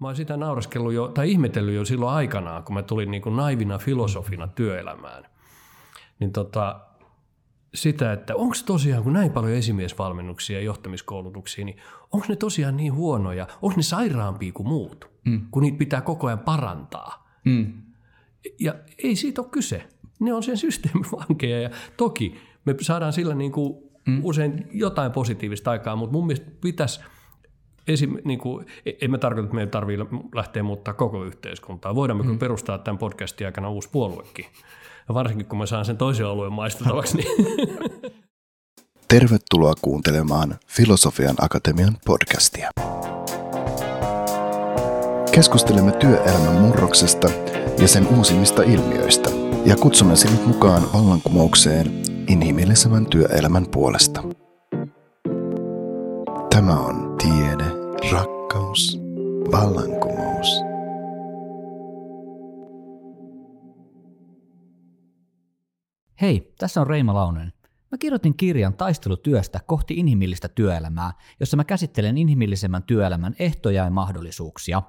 mä oon sitä nauraskellut jo, tai ihmetellyt jo silloin aikanaan, kun mä tulin niin kuin naivina filosofina työelämään. Niin tota, sitä, että onko tosiaan, kun näin paljon esimiesvalmennuksia ja johtamiskoulutuksia, niin onko ne tosiaan niin huonoja, onko ne sairaampia kuin muut, mm. kun niitä pitää koko ajan parantaa. Mm. Ja ei siitä ole kyse. Ne on sen systeemin vankeja ja toki me saadaan sillä niin kuin mm. usein jotain positiivista aikaa, mutta mun mielestä pitäisi esim, niin kuin, e, en mä tarkoita, että meidän tarvitsee lähteä muuttaa koko yhteiskuntaa. Voidaan mm. perustaa tämän podcastin aikana uusi puoluekin. Ja varsinkin kun mä saan sen toisen alueen maisteltavaksi. Niin Tervetuloa kuuntelemaan Filosofian Akatemian podcastia. Keskustelemme työelämän murroksesta ja sen uusimmista ilmiöistä ja kutsumme sinut mukaan vallankumoukseen inhimillisemmän työelämän puolesta. Tämä on rakkaus, vallankumous. Hei, tässä on Reima Launen. Mä kirjoitin kirjan taistelutyöstä kohti inhimillistä työelämää, jossa mä käsittelen inhimillisemmän työelämän ehtoja ja mahdollisuuksia.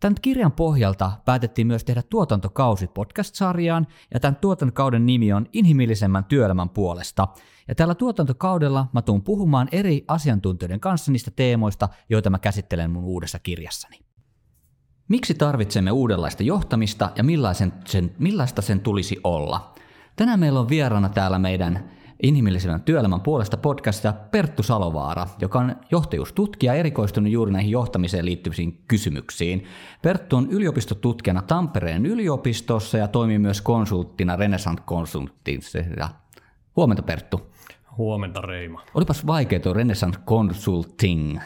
Tämän kirjan pohjalta päätettiin myös tehdä tuotantokausi podcast-sarjaan, ja tämän tuotantokauden nimi on Inhimillisemmän työelämän puolesta. Ja tällä tuotantokaudella mä tuun puhumaan eri asiantuntijoiden kanssa niistä teemoista, joita mä käsittelen mun uudessa kirjassani. Miksi tarvitsemme uudenlaista johtamista ja millaisen sen, millaista sen tulisi olla? Tänään meillä on vieraana täällä meidän inhimillisemmän työelämän puolesta podcastia Perttu Salovaara, joka on johtajuustutkija erikoistunut juuri näihin johtamiseen liittyviin kysymyksiin. Perttu on yliopistotutkijana Tampereen yliopistossa ja toimii myös konsulttina Renaissance Consultissa. Huomenta Perttu. Huomenta Reima. Olipas vaikea tuo Renaissance Consulting.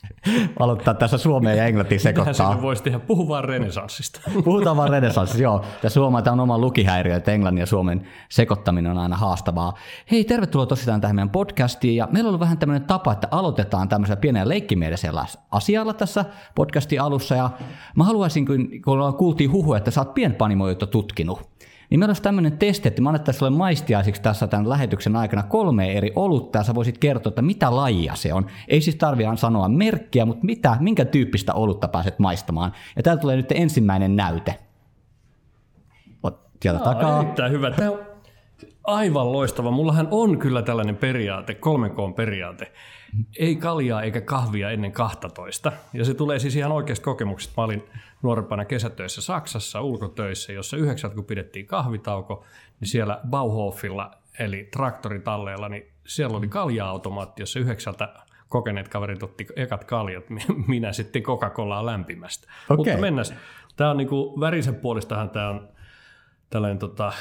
Aloittaa tässä suomea ja englantia sekoittaa. Mitähän voisi tehdä? Puhu vaan renesanssista. Puhutaan vaan renesanssista, joo. Tässä huomataan oma lukihäiriö, että englannin ja suomen sekoittaminen on aina haastavaa. Hei, tervetuloa tosiaan tähän meidän podcastiin. Ja meillä on ollut vähän tämmöinen tapa, että aloitetaan tämmöisellä pienellä leikkimielisellä asialla tässä podcastin alussa. Ja mä haluaisin, kun kuultiin huhu, että sä oot pienpanimoita tutkinut, niin meillä olisi tämmöinen testi, että mä annettaisiin sulle maistiaisiksi tässä tämän lähetyksen aikana kolme eri olutta, ja sä voisit kertoa, että mitä lajia se on. Ei siis tarvitse sanoa merkkiä, mutta mitä, minkä tyyppistä olutta pääset maistamaan. Ja täällä tulee nyt ensimmäinen näyte. Sieltä no, takaa. Erittäin hyvä. Tämä on aivan loistava. Mullahan on kyllä tällainen periaate, kolmen koon periaate. Ei kaljaa eikä kahvia ennen 12. Ja se tulee siis ihan oikeasta kokemuksesta. Mä olin nuorempana kesätöissä Saksassa ulkotöissä, jossa yhdeksältä kun pidettiin kahvitauko, niin siellä Bauhofilla, eli traktoritalleella, niin siellä oli kalja-automaatti, jossa yhdeksältä kokeneet kaverit otti ekat kaljat, minä sitten Coca-Colaa lämpimästä. Okay. Mutta mennään. Tämä on niinku, värisen puolistahan tämä on tällainen tota,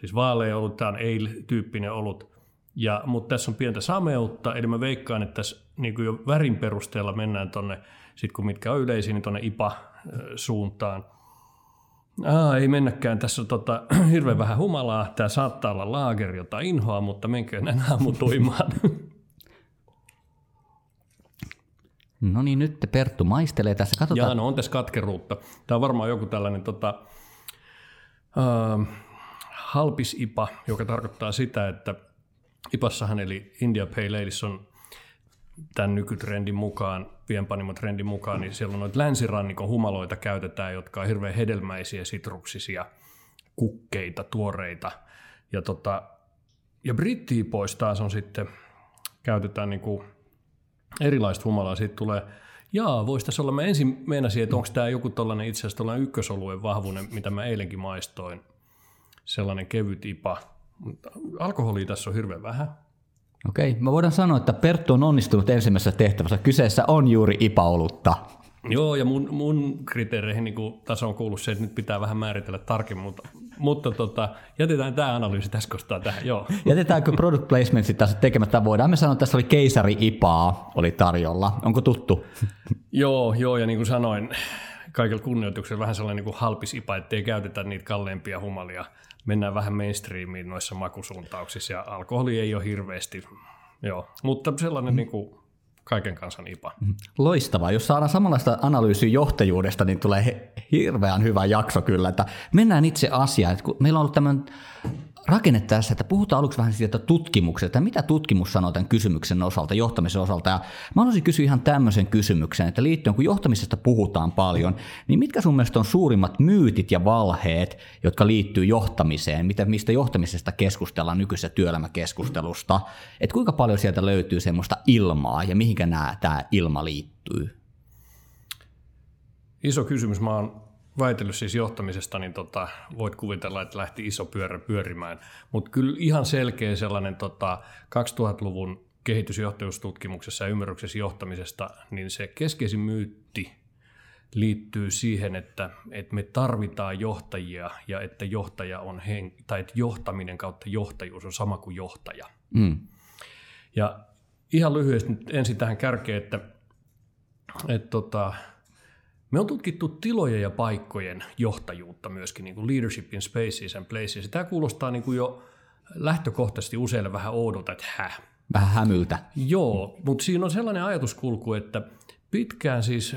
siis vaalea ollut, tämä on ale-tyyppinen ollut, ja, mutta tässä on pientä sameutta, eli mä veikkaan, että tässä niin jo värin perusteella mennään tuonne, sitten kun mitkä on yleisiä, niin tuonne IPA suuntaan. Aa, ei mennäkään. Tässä on tota, hirveän vähän humalaa. Tämä saattaa olla laager, jota inhoa, mutta menkö enää aamutuimaan. No niin, nyt Perttu maistelee tässä. Katsotaan. Jaa, no on tässä katkeruutta. Tämä on varmaan joku tällainen tota, uh, halpisipa, joka tarkoittaa sitä, että IPassahan eli India Pale Ale on tämän nykytrendin mukaan, pienpanimotrendin mukaan, niin siellä on noita länsirannikon humaloita käytetään, jotka on hirveän hedelmäisiä, sitruksisia, kukkeita, tuoreita. Ja, tota, ja pois taas on sitten, käytetään niin kuin erilaista humalaa. Siitä tulee, jaa, voisi tässä olla, mä ensin meinasin, että onko tämä joku tällainen itse asiassa ykkösoluen vahvuinen, mitä mä eilenkin maistoin, sellainen kevyt ipa. Alkoholia tässä on hirveän vähän, Okei, mä voidaan sanoa, että Perttu on onnistunut ensimmäisessä tehtävässä. Kyseessä on juuri IPA-olutta. Joo, ja mun, mun kriteereihin niin taso on kuullut se, että nyt pitää vähän määritellä tarkemmin, mutta, mutta tota, jätetään tämä analyysi tässä kohtaa tähän, joo. Jätetäänkö product placementsit tässä tekemättä? Voidaan me sanoa, että tässä oli keisari IPAa oli tarjolla. Onko tuttu? joo, joo, ja niin kuin sanoin, kaikilla kunnioituksella vähän sellainen niin kuin halpis IPA, ettei käytetä niitä kalleimpia humalia mennään vähän mainstreamiin noissa makusuuntauksissa ja alkoholi ei ole hirveästi, joo, mutta sellainen mm. niin kuin kaiken kansan IPA. Mm-hmm. Loistavaa. Jos saadaan samanlaista analyysiä johtajuudesta, niin tulee hirveän hyvä jakso kyllä. Että mennään itse asiaan. Että kun meillä on ollut tämmöinen rakenne tässä, että puhutaan aluksi vähän siitä tutkimuksesta, mitä tutkimus sanoo tämän kysymyksen osalta, johtamisen osalta. Ja mä haluaisin kysyä ihan tämmöisen kysymyksen, että liittyen kun johtamisesta puhutaan paljon, niin mitkä sun mielestä on suurimmat myytit ja valheet, jotka liittyy johtamiseen, mitä, mistä johtamisesta keskustellaan nykyisessä työelämäkeskustelusta, että kuinka paljon sieltä löytyy semmoista ilmaa ja mihinkä tämä ilma liittyy? Iso kysymys. Mä oon väitellyt siis johtamisesta, niin tota, voit kuvitella, että lähti iso pyörä pyörimään. Mutta kyllä ihan selkeä sellainen tota, 2000-luvun kehitysjohtajuustutkimuksessa ja ymmärryksessä johtamisesta, niin se keskeisin myytti liittyy siihen, että, että me tarvitaan johtajia ja että johtaja on hen, tai että johtaminen kautta johtajuus on sama kuin johtaja. Mm. Ja ihan lyhyesti nyt ensin tähän kärkeen, että, että tota, me on tutkittu tilojen ja paikkojen johtajuutta myöskin, niin kuin leadership in spaces and places. Tämä kuulostaa niin kuin jo lähtökohtaisesti useille vähän oudolta, että hä. Vähän hämyltä. Joo, mutta siinä on sellainen ajatuskulku, että pitkään siis,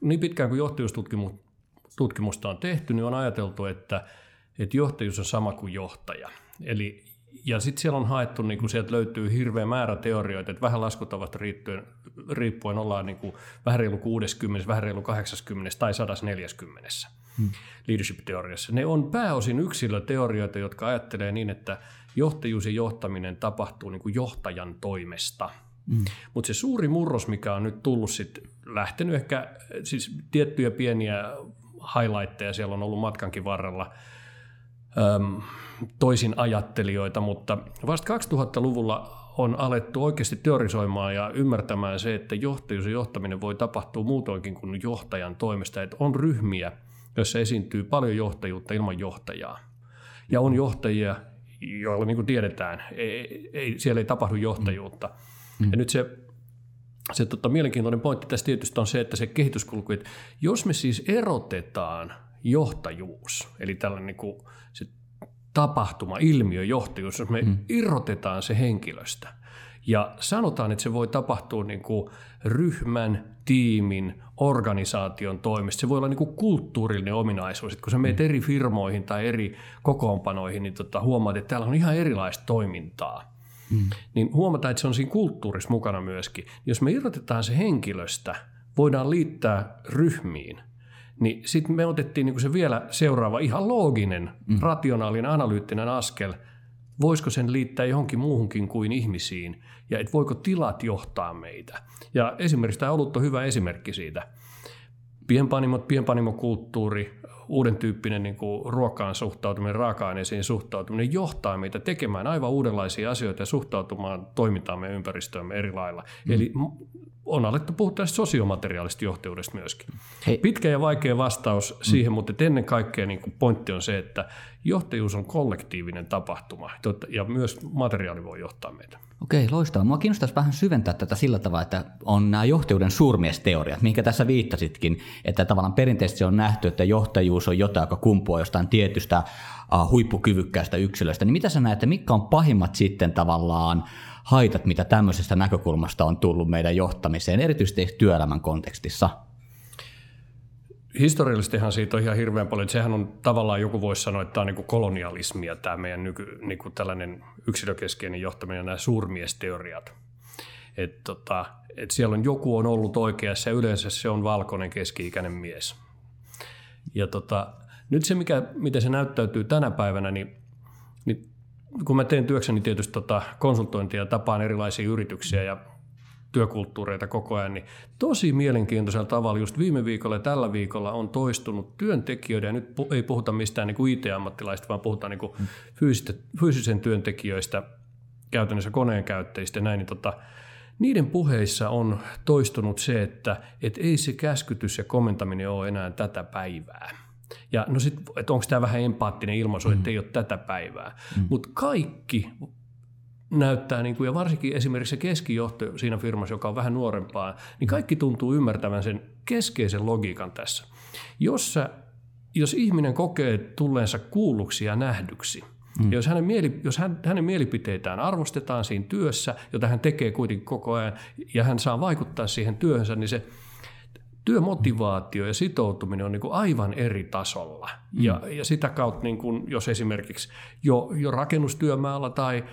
niin pitkään kuin johtajuustutkimusta on tehty, niin on ajateltu, että, että johtajuus on sama kuin johtaja. Eli ja sitten siellä on haettu, niin kuin sieltä löytyy hirveä määrä teorioita, että vähän laskutavat riippuen, riippuen ollaan niin kuin vähän reilu 60, vähän reilu 80 tai 140 hmm. leadership-teoriassa. Ne on pääosin yksilöteorioita, jotka ajattelee niin, että johtajuus ja johtaminen tapahtuu niin kuin johtajan toimesta. Mm. Mutta se suuri murros, mikä on nyt tullut sitten, lähtenyt ehkä, siis tiettyjä pieniä highlightteja siellä on ollut matkankin varrella, Öm, toisin ajattelijoita, mutta vasta 2000-luvulla on alettu oikeasti teorisoimaan ja ymmärtämään se, että johtajuus ja johtaminen voi tapahtua muutoinkin kuin johtajan toimesta, että on ryhmiä, joissa esiintyy paljon johtajuutta ilman johtajaa. Ja on johtajia, joilla niin kuin tiedetään, ei, ei, siellä ei tapahdu johtajuutta. Mm. Ja nyt se, se tota, mielenkiintoinen pointti tässä tietysti on se, että se kehityskulku, että jos me siis erotetaan johtajuus, eli tällainen niin kuin se tapahtuma, ilmiö, johtajuus, jos me mm. irrotetaan se henkilöstä ja sanotaan, että se voi tapahtua niin kuin ryhmän, tiimin, organisaation toimesta. Se voi olla niin kuin kulttuurillinen ominaisuus. Että kun sä meet mm. eri firmoihin tai eri kokoonpanoihin, niin tota, huomaat, että täällä on ihan erilaista toimintaa. Mm. Niin huomataan, että se on siinä kulttuurissa mukana myöskin. Jos me irrotetaan se henkilöstä, voidaan liittää ryhmiin – niin sitten me otettiin niin se vielä seuraava ihan looginen, mm. rationaalinen, analyyttinen askel. Voisiko sen liittää johonkin muuhunkin kuin ihmisiin? Ja et voiko tilat johtaa meitä? Ja esimerkiksi tämä olut on hyvä esimerkki siitä. Pienpanimot, pienpanimokulttuuri, uuden tyyppinen niin kuin ruokaan suhtautuminen, raaka-aineisiin suhtautuminen johtaa meitä tekemään aivan uudenlaisia asioita ja suhtautumaan toimintaamme ympäristöömme eri lailla. Mm. Eli on alettu puhua tästä sosiomateriaalista johtajuudesta myöskin. Hei. Pitkä ja vaikea vastaus mm. siihen, mutta ennen kaikkea niin kuin pointti on se, että johtajuus on kollektiivinen tapahtuma ja myös materiaali voi johtaa meitä. Okei, loistavaa. Mua kiinnostaisi vähän syventää tätä sillä tavalla, että on nämä johtajuuden suurmiesteoriat, mihinkä tässä viittasitkin, että tavallaan perinteisesti on nähty, että johtajuus on jotain, joka kumpuaa jostain tietystä huippukyvykkäästä yksilöstä. Niin mitä sä näet, että mitkä on pahimmat sitten tavallaan haitat, mitä tämmöisestä näkökulmasta on tullut meidän johtamiseen, erityisesti työelämän kontekstissa? Historiallisestihan siitä on ihan hirveän paljon. Sehän on tavallaan, joku voisi sanoa, että tämä on niin kolonialismia, tämä meidän nyky, niin kuin tällainen yksilökeskeinen johtaminen nämä suurmiesteoriat. Et tota, et siellä on joku on ollut oikeassa ja yleensä se on valkoinen keski-ikäinen mies. Ja tota, nyt se, mikä, miten se näyttäytyy tänä päivänä, niin, niin kun mä teen työkseni tietysti tota konsultointia ja tapaan erilaisia yrityksiä ja työkulttuureita koko ajan, niin tosi mielenkiintoisella tavalla just viime viikolla ja tällä viikolla on toistunut työntekijöiden, ja nyt ei puhuta mistään niin IT-ammattilaista, vaan puhutaan niin kuin mm. fyysisen työntekijöistä, käytännössä koneen käyttäjistä ja näin, niin tota, niiden puheissa on toistunut se, että et ei se käskytys ja komentaminen ole enää tätä päivää. Ja no sitten, että onko tämä vähän empaattinen ilmaisu, mm. että ei ole tätä päivää. Mm. Mutta kaikki näyttää, niin kuin, ja varsinkin esimerkiksi se keskijohto siinä firmassa, joka on vähän nuorempaa, niin kaikki tuntuu ymmärtävän sen keskeisen logiikan tässä. Jos, sä, jos ihminen kokee tulleensa kuulluksi ja nähdyksi, Mm. Ja jos, hänen, mieli, jos hän, hänen mielipiteitään arvostetaan siinä työssä, jota hän tekee kuitenkin koko ajan, ja hän saa vaikuttaa siihen työhönsä, niin se työmotivaatio ja sitoutuminen on niin kuin aivan eri tasolla. Mm. Ja, ja sitä kautta, niin kuin, jos esimerkiksi jo, jo rakennustyömaalla tai,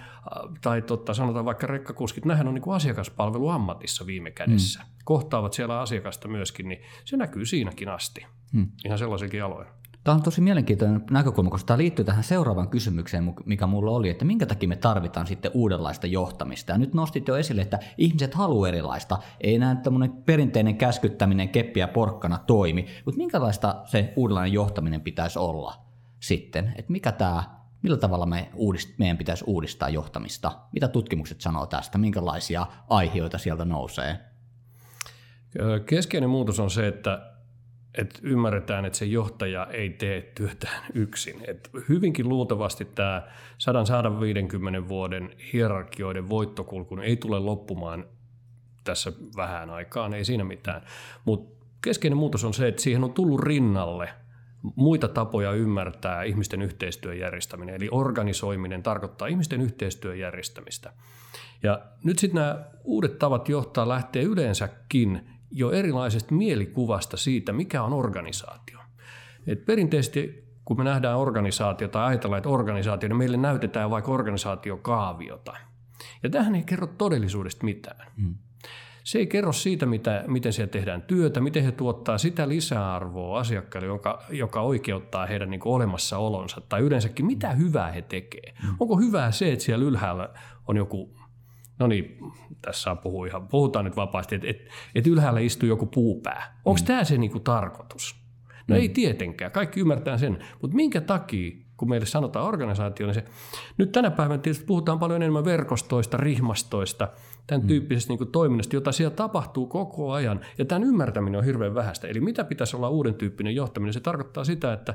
tai totta, sanotaan vaikka rekkakuskit, nämähän on niin kuin asiakaspalveluammatissa viime kädessä. Mm. Kohtaavat siellä asiakasta myöskin, niin se näkyy siinäkin asti. Mm. Ihan sellaisikin aloilla. Tämä on tosi mielenkiintoinen näkökulma, koska tämä liittyy tähän seuraavaan kysymykseen, mikä mulla oli, että minkä takia me tarvitaan sitten uudenlaista johtamista. Ja nyt nostit jo esille, että ihmiset haluaa erilaista. Ei enää tämmöinen perinteinen käskyttäminen keppiä porkkana toimi, mutta minkälaista se uudenlainen johtaminen pitäisi olla sitten? Että mikä tämä, millä tavalla me uudist, meidän pitäisi uudistaa johtamista? Mitä tutkimukset sanoo tästä? Minkälaisia aiheita sieltä nousee? Keskeinen muutos on se, että että ymmärretään, että se johtaja ei tee työtään yksin. Et hyvinkin luultavasti tämä 150 vuoden hierarkioiden voittokulku ei tule loppumaan tässä vähän aikaan, ei siinä mitään. Mutta keskeinen muutos on se, että siihen on tullut rinnalle muita tapoja ymmärtää ihmisten yhteistyön järjestäminen. Eli organisoiminen tarkoittaa ihmisten yhteistyön järjestämistä. Ja nyt sitten nämä uudet tavat johtaa lähtee yleensäkin jo erilaisesta mielikuvasta siitä, mikä on organisaatio. Et perinteisesti kun me nähdään organisaatio tai ajatellaan, että organisaatio, niin meille näytetään vaikka organisaatiokaaviota. Ja tähän ei kerro todellisuudesta mitään. Hmm. Se ei kerro siitä, mitä, miten siellä tehdään työtä, miten he tuottaa sitä lisäarvoa asiakkaille, joka, joka oikeuttaa heidän niin olemassaolonsa, tai yleensäkin mitä hyvää he tekevät. Hmm. Onko hyvää se, että siellä ylhäällä on joku no niin, tässä puhuu ihan, puhutaan nyt vapaasti, että et, et ylhäällä istuu joku puupää. Onko mm. tämä se niinku tarkoitus? No mm. ei tietenkään, kaikki ymmärtää sen, mutta minkä takia, kun meille sanotaan organisaatio, niin se, nyt tänä päivänä tietysti puhutaan paljon enemmän verkostoista, rihmastoista, tämän mm. tyyppisestä niin toiminnasta, jota siellä tapahtuu koko ajan, ja tämän ymmärtäminen on hirveän vähäistä. Eli mitä pitäisi olla uuden tyyppinen johtaminen? Se tarkoittaa sitä, että,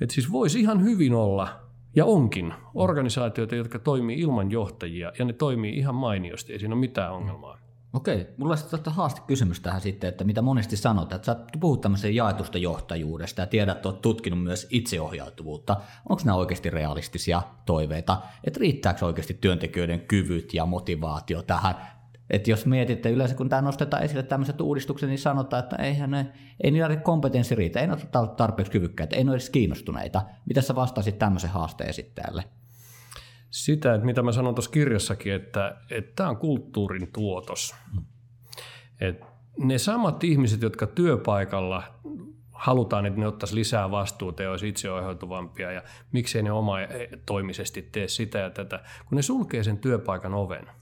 että siis voisi ihan hyvin olla ja onkin organisaatioita, jotka toimii ilman johtajia, ja ne toimii ihan mainiosti, ei siinä ole mitään ongelmaa. Okei, mulla on haaste kysymys tähän sitten, että mitä monesti sanotaan, että sä puhut tämmöisen jaetusta johtajuudesta ja tiedät, että oot tutkinut myös itseohjautuvuutta. Onko nämä oikeasti realistisia toiveita, että riittääkö oikeasti työntekijöiden kyvyt ja motivaatio tähän että jos mietitte yleensä, kun tämä nostetaan esille tämmöiset uudistukset, niin sanotaan, että eihän ne, ei niillä kompetenssi riitä, ei ole tarpeeksi kyvykkäitä, ei ole edes kiinnostuneita. Mitä sä vastasit tämmöisen haasteen esittäjälle? Sitä, että mitä mä sanon tuossa kirjassakin, että, että tämä on kulttuurin tuotos. Että ne samat ihmiset, jotka työpaikalla halutaan, että ne ottaisi lisää vastuuta ja olisi itseohjautuvampia ja miksei ne oma toimisesti tee sitä ja tätä, kun ne sulkee sen työpaikan oven –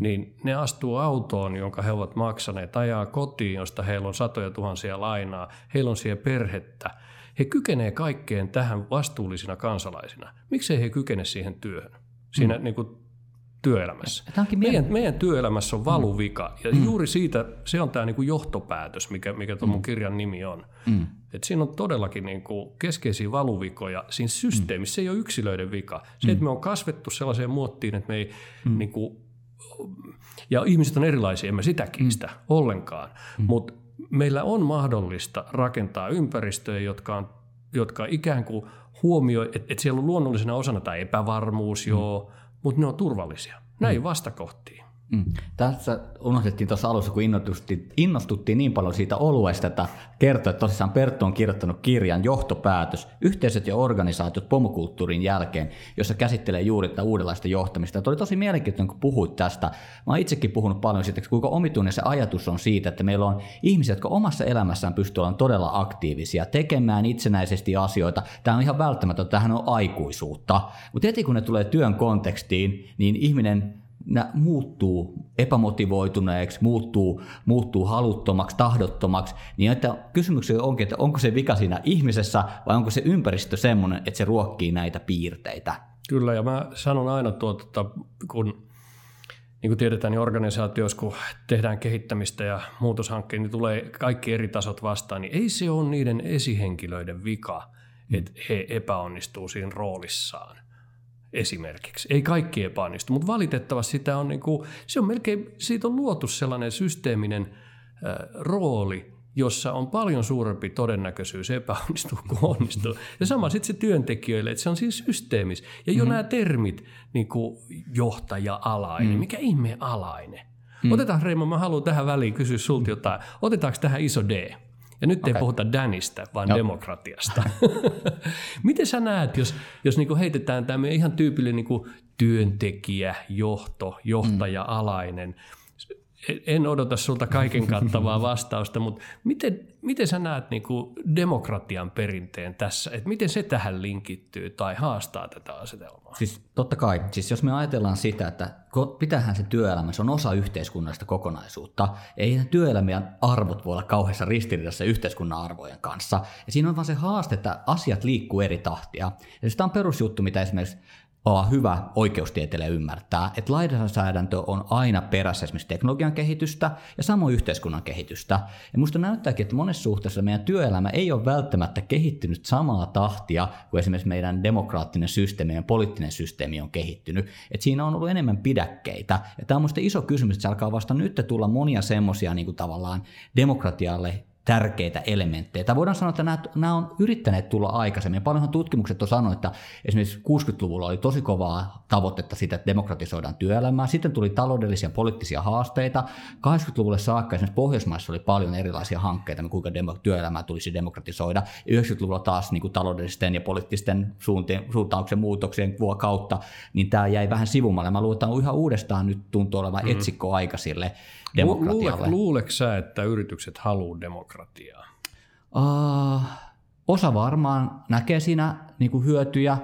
niin ne astuu autoon, jonka he ovat maksaneet, ajaa kotiin, josta heillä on satoja tuhansia lainaa, heillä on siellä perhettä. He kykenevät kaikkeen tähän vastuullisina kansalaisina. Miksei he kykene siihen työhön, siinä mm. niin kuin työelämässä? Meidän, meidän työelämässä on valuvika, ja mm. juuri siitä, se on tämä niin kuin johtopäätös, mikä, mikä tuon mm. mun kirjan nimi on. Mm. Et siinä on todellakin niin kuin keskeisiä valuvikoja siinä systeemissä, mm. se ei ole yksilöiden vika. Se, mm. että me on kasvettu sellaiseen muottiin, että me ei mm. niin kuin, ja ihmiset on erilaisia, emme sitä kiistä mm. ollenkaan, mm. mutta meillä on mahdollista rakentaa ympäristöjä, jotka, on, jotka ikään kuin huomioi, että et siellä on luonnollisena osana tämä epävarmuus, mm. joo, mutta ne on turvallisia. Näin mm. vastakohtiin. Mm. Tässä unohdettiin tuossa alussa, kun innostuttiin, innostuttiin niin paljon siitä oluesta, että kertoi, että tosissaan Perttu on kirjoittanut kirjan Johtopäätös, yhteisöt ja organisaatiot pomokulttuurin jälkeen, jossa käsittelee juuri tätä uudenlaista johtamista. Ja oli tosi mielenkiintoinen, kun puhuit tästä. Mä oon itsekin puhunut paljon siitä, kuinka omituinen se ajatus on siitä, että meillä on ihmisiä, jotka omassa elämässään pystyvät olemaan todella aktiivisia, tekemään itsenäisesti asioita. Tämä on ihan välttämätöntä, tähän on aikuisuutta. Mutta heti kun ne tulee työn kontekstiin, niin ihminen nämä muuttuu epämotivoituneeksi, muuttuu, muuttuu haluttomaksi, tahdottomaksi, niin että kysymyksiä onkin, että onko se vika siinä ihmisessä vai onko se ympäristö semmoinen, että se ruokkii näitä piirteitä? Kyllä, ja mä sanon aina tuota, kun niin kuin tiedetään, niin organisaatioissa, kun tehdään kehittämistä ja muutoshankkeita, niin tulee kaikki eri tasot vastaan, niin ei se ole niiden esihenkilöiden vika, että he epäonnistuu siinä roolissaan esimerkiksi. Ei kaikki epäonnistu, mutta valitettavasti sitä on, niin kuin, se on melkein, siitä on luotu sellainen systeeminen äh, rooli, jossa on paljon suurempi todennäköisyys epäonnistua kuin onnistuu. Ja sama sitten se työntekijöille, että se on siis systeemis. Ja jo mm-hmm. nämä termit, niin kuin johtaja-alainen, mm. mikä ihme alainen? Mm. Otetaan Reimo, mä haluan tähän väliin kysyä sulta jotain. Otetaanko tähän iso D? Ja nyt ei puhuta Danista, vaan Joo. demokratiasta. Miten sä näet, jos, jos niinku heitetään tämä ihan tyypillinen niinku työntekijä, johto, johtaja-alainen – en odota sulta kaiken kattavaa vastausta, mutta miten, miten sä näet niin kuin demokratian perinteen tässä, että miten se tähän linkittyy tai haastaa tätä asetelmaa? Siis totta kai, siis jos me ajatellaan sitä, että pitähän se työelämä, se on osa yhteiskunnallista kokonaisuutta, ei työelämän arvot voi olla kauheassa ristiriidassa yhteiskunnan arvojen kanssa, ja siinä on vaan se haaste, että asiat liikkuu eri tahtia, ja tämä on perusjuttu, mitä esimerkiksi olla hyvä oikeustieteilijä ymmärtää, että lainsäädäntö on aina perässä esimerkiksi teknologian kehitystä ja samoin yhteiskunnan kehitystä. Ja minusta näyttääkin, että monessa suhteessa meidän työelämä ei ole välttämättä kehittynyt samaa tahtia kuin esimerkiksi meidän demokraattinen systeemi ja poliittinen systeemi on kehittynyt. Että siinä on ollut enemmän pidäkkeitä. Ja tämä on minusta iso kysymys, että se alkaa vasta nyt tulla monia semmoisia niin tavallaan demokratialle tärkeitä elementtejä. Tai voidaan sanoa, että nämä, nämä on yrittäneet tulla aikaisemmin. Paljonhan tutkimukset on sanonut, että esimerkiksi 60-luvulla oli tosi kovaa tavoitetta siitä, että demokratisoidaan työelämää. Sitten tuli taloudellisia ja poliittisia haasteita. 80-luvulle saakka esimerkiksi Pohjoismaissa oli paljon erilaisia hankkeita, kuinka demo, työelämää tulisi demokratisoida. Ja 90-luvulla taas niin kuin taloudellisten ja poliittisten suuntien, suuntauksen muutoksien kautta, niin tämä jäi vähän sivumalle. Mä että yhä uudestaan nyt tuntuu olevan mm. etsikko aika sille demokratialle. Luule, luuleeko sä, että yritykset haluaa demokratiaa? Uh, osa varmaan näkee siinä niin kuin hyötyjä,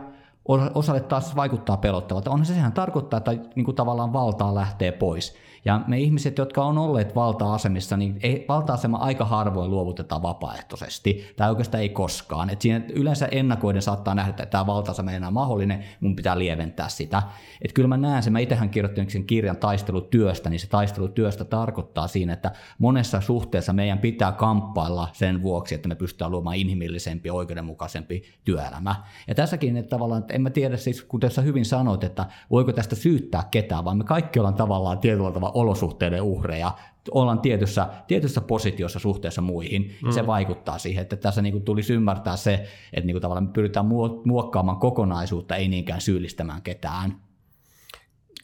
osalle taas vaikuttaa pelottavalta. Onhan se sehän tarkoittaa, että niin kuin tavallaan valtaa lähtee pois. Ja me ihmiset, jotka on olleet valta-asemissa, niin ei, valta-asema aika harvoin luovutetaan vapaaehtoisesti, tai oikeastaan ei koskaan. Et siinä yleensä ennakoiden saattaa nähdä, että tämä valta-asema ei enää mahdollinen, mun pitää lieventää sitä. Et kyllä mä näen sen, mä itsehän kirjoitin sen kirjan taistelutyöstä, niin se taistelutyöstä tarkoittaa siinä, että monessa suhteessa meidän pitää kamppailla sen vuoksi, että me pystytään luomaan inhimillisempi oikeudenmukaisempi työelämä. Ja tässäkin että tavallaan, että en mä tiedä siis, kuten sä hyvin sanoit, että voiko tästä syyttää ketään, vaan me kaikki ollaan tavallaan tietyllä tavalla olosuhteiden uhreja, ollaan tietyssä, tietyssä positiossa suhteessa muihin, mm. se vaikuttaa siihen, että tässä niin kuin tulisi ymmärtää se, että niin kuin tavallaan me pyritään muokkaamaan kokonaisuutta, ei niinkään syyllistämään ketään.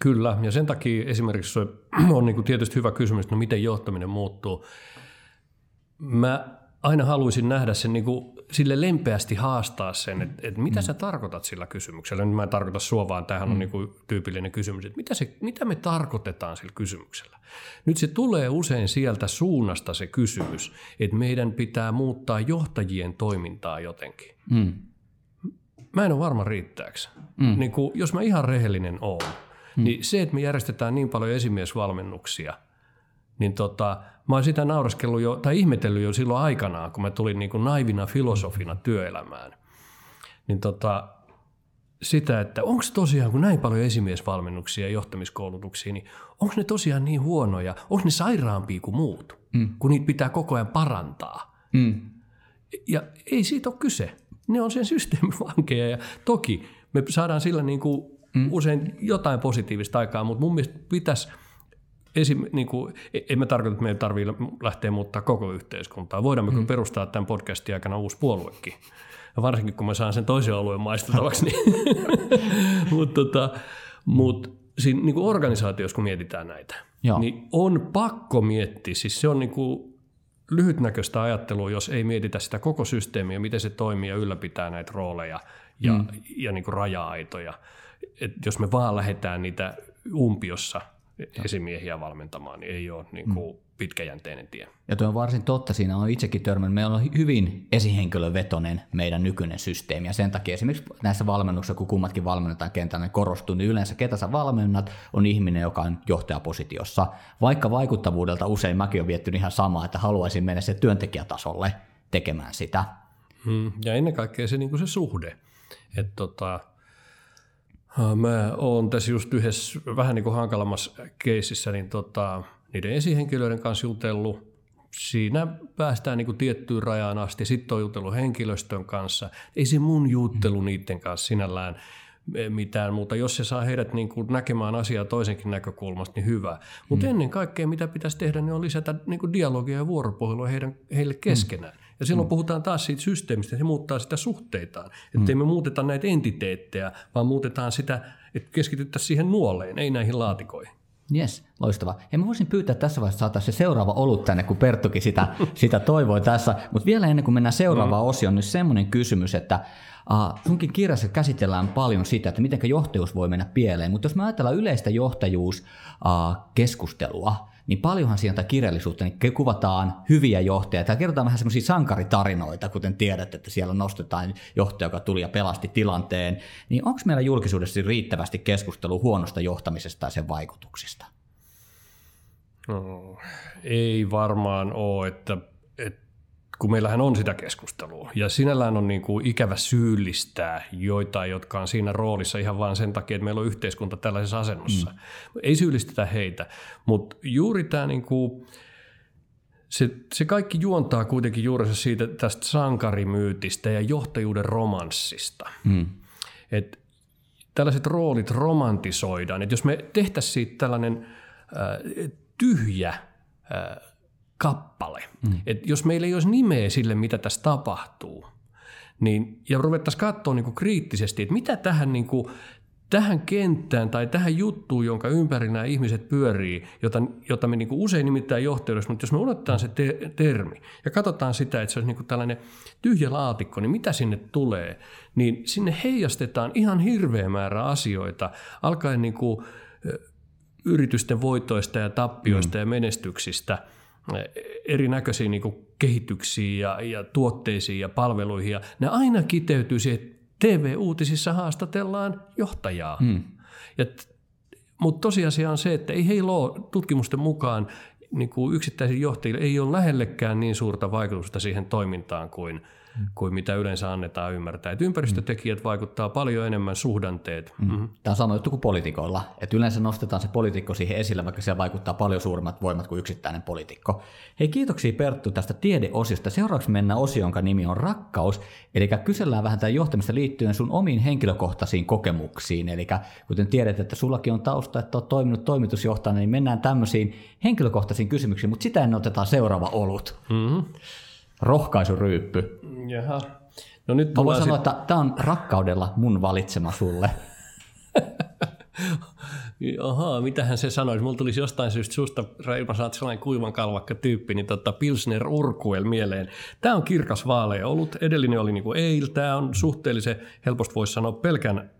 Kyllä, ja sen takia esimerkiksi on niin kuin tietysti hyvä kysymys, että no miten johtaminen muuttuu. Mä aina haluaisin nähdä sen niin kuin sille lempeästi haastaa sen, että, että mitä mm. sä tarkoitat sillä kysymyksellä. Nyt mä en tarkoita sua, vaan tämähän mm. on niin kuin tyypillinen kysymys, että mitä, se, mitä me tarkoitetaan sillä kysymyksellä. Nyt se tulee usein sieltä suunnasta se kysymys, että meidän pitää muuttaa johtajien toimintaa jotenkin. Mm. Mä en ole varma riittääkö. Mm. Niin kuin, jos mä ihan rehellinen oon, mm. niin se, että me järjestetään niin paljon esimiesvalmennuksia – niin tota, mä oon sitä nauraskellut jo, tai ihmetellyt jo silloin aikanaan, kun mä tulin niin kuin naivina filosofina työelämään. Niin tota, sitä, että onko tosiaan, kun näin paljon esimiesvalmennuksia ja johtamiskoulutuksia, niin onko ne tosiaan niin huonoja, onko ne sairaampia kuin muut, mm. kun niitä pitää koko ajan parantaa. Mm. Ja ei siitä ole kyse. Ne on sen systeemin vankeja ja toki me saadaan sillä niin kuin mm. usein jotain positiivista aikaa, mutta mun mielestä pitäisi – esim, niin kuin, e, en mä tarkoita, että meidän tarvii lähteä muuttaa koko yhteiskuntaa. Voidaan mm. perustaa tämän podcastin aikana uusi puoluekin. Ja varsinkin kun mä saan sen toisen alueen maisteltavaksi. niin. Mutta tota, mut, siinä niin kuin organisaatiossa, kun mietitään näitä, Joo. niin on pakko miettiä. Siis se on niin kuin lyhytnäköistä ajattelua, jos ei mietitä sitä koko systeemiä, miten se toimii ja ylläpitää näitä rooleja ja, mm. ja niin kuin raja-aitoja. Et jos me vaan lähdetään niitä umpiossa – esimiehiä valmentamaan, niin ei ole niin kuin mm. pitkäjänteinen tie. Ja tuo on varsin totta, siinä on itsekin törmännyt. Meillä on hyvin esihenkilövetonen meidän nykyinen systeemi, ja sen takia esimerkiksi näissä valmennuksissa, kun kummatkin valmennetaan kentällä, niin korostuu, niin yleensä ketä sä valmennat, on ihminen, joka on johtajapositiossa. Vaikka vaikuttavuudelta usein mäkin olen viettynyt ihan samaa, että haluaisin mennä se työntekijätasolle tekemään sitä. Hmm. Ja ennen kaikkea se, niin kuin se suhde. Että tota, Mä oon tässä just yhdessä vähän niin kuin hankalammassa keisissä niin tota, niiden esihenkilöiden kanssa jutellut. Siinä päästään niin kuin tiettyyn rajaan asti. Sitten on jutellut henkilöstön kanssa. Ei se mun juttelu mm. niiden kanssa sinällään e, mitään muuta. Jos se saa heidät niin kuin näkemään asiaa toisenkin näkökulmasta, niin hyvä. Mutta mm. ennen kaikkea, mitä pitäisi tehdä, niin on lisätä niin kuin dialogia ja vuoropuhelua heidän, heille keskenään. Mm. Ja silloin mm. puhutaan taas siitä systeemistä, se muuttaa sitä suhteitaan. Että mm. me muuteta näitä entiteettejä, vaan muutetaan sitä, että keskityttäisiin siihen nuoleen, ei näihin laatikoihin. Yes, loistava. Ja mä voisin pyytää tässä vaiheessa saada se seuraava olut tänne, kun Perttukin sitä, sitä toivoi tässä. Mutta vielä ennen kuin mennään seuraavaan mm. osioon, niin semmoinen kysymys, että uh, sunkin kirjassa käsitellään paljon sitä, että miten johtajuus voi mennä pieleen. Mutta jos me ajatellaan yleistä johtajuuskeskustelua, niin paljonhan sieltä kirjallisuutta niin kuvataan hyviä johtajia. Täällä kerrotaan vähän semmoisia sankaritarinoita, kuten tiedät, että siellä nostetaan johtaja, joka tuli ja pelasti tilanteen. Niin onko meillä julkisuudessa riittävästi keskustelua huonosta johtamisesta ja sen vaikutuksista? No, ei varmaan ole, että kun meillähän on sitä keskustelua. Ja sinällään on niin kuin ikävä syyllistää joitain, jotka on siinä roolissa ihan vain sen takia, että meillä on yhteiskunta tällaisessa asennossa. Mm. Ei syyllistetä heitä, mutta juuri tämä niin kuin, se, se kaikki juontaa kuitenkin juurensa siitä tästä sankarimyytistä ja johtajuuden romanssista. Mm. Et tällaiset roolit romantisoidaan. Et jos me tehtäisiin siitä tällainen äh, tyhjä äh, kappale. Mm. Et jos meillä ei olisi nimeä sille, mitä tässä tapahtuu, niin, ja ruvettaisiin katsoa niin kuin kriittisesti, että mitä tähän, niin kuin, tähän kenttään tai tähän juttuun, jonka ympäri nämä ihmiset pyörii, jota, jota me niin kuin usein nimittäin johtajuudessa, mutta jos me unotetaan se te- termi ja katsotaan sitä, että se olisi niin kuin tällainen tyhjä laatikko, niin mitä sinne tulee, niin sinne heijastetaan ihan hirveä määrä asioita, alkaen niin kuin, yritysten voitoista ja tappioista mm. ja menestyksistä – erinäköisiin niin kuin kehityksiin ja, ja tuotteisiin ja palveluihin. Ja ne aina kiteytyy siihen, että TV-uutisissa haastatellaan johtajaa. Hmm. Mutta tosiasia on se, että ei heillä ole tutkimusten mukaan niin kuin yksittäisillä johtajilla ei ole lähellekään niin suurta vaikutusta siihen toimintaan kuin. Kuin mitä yleensä annetaan ymmärtää. Että ympäristötekijät mm. vaikuttaa paljon enemmän suhdanteet. Mm. Mm-hmm. Tämä on sama juttu kuin poliitikoilla. Että yleensä nostetaan se poliitikko siihen esille, vaikka siellä vaikuttaa paljon suuremmat voimat kuin yksittäinen poliitikko. Hei, kiitoksia Perttu tästä tiedeosiosta. Seuraavaksi mennään osioon, jonka nimi on rakkaus. Eli kysellään vähän tämän johtamista liittyen sun omiin henkilökohtaisiin kokemuksiin. Eli kuten tiedät, että sullakin on tausta, että olet toiminut toimitusjohtajana, niin mennään tämmöisiin henkilökohtaisiin kysymyksiin, mutta sitä ennen otetaan seuraava olut. Mm-hmm. Rohkaisuryyppy. Jaha. No nyt Mä voin sanoa, sit... että tämä on rakkaudella mun valitsema sulle. Ahaa, mitähän se sanoisi? Mulla tulisi jostain syystä susta, Reima, sä oot sellainen kuivan kalvakka tyyppi, niin tota Pilsner Urkuel mieleen. Tämä on kirkas vaalea ollut. Edellinen oli niin kuin eil. Tämä on suhteellisen, helposti voisi sanoa pelkän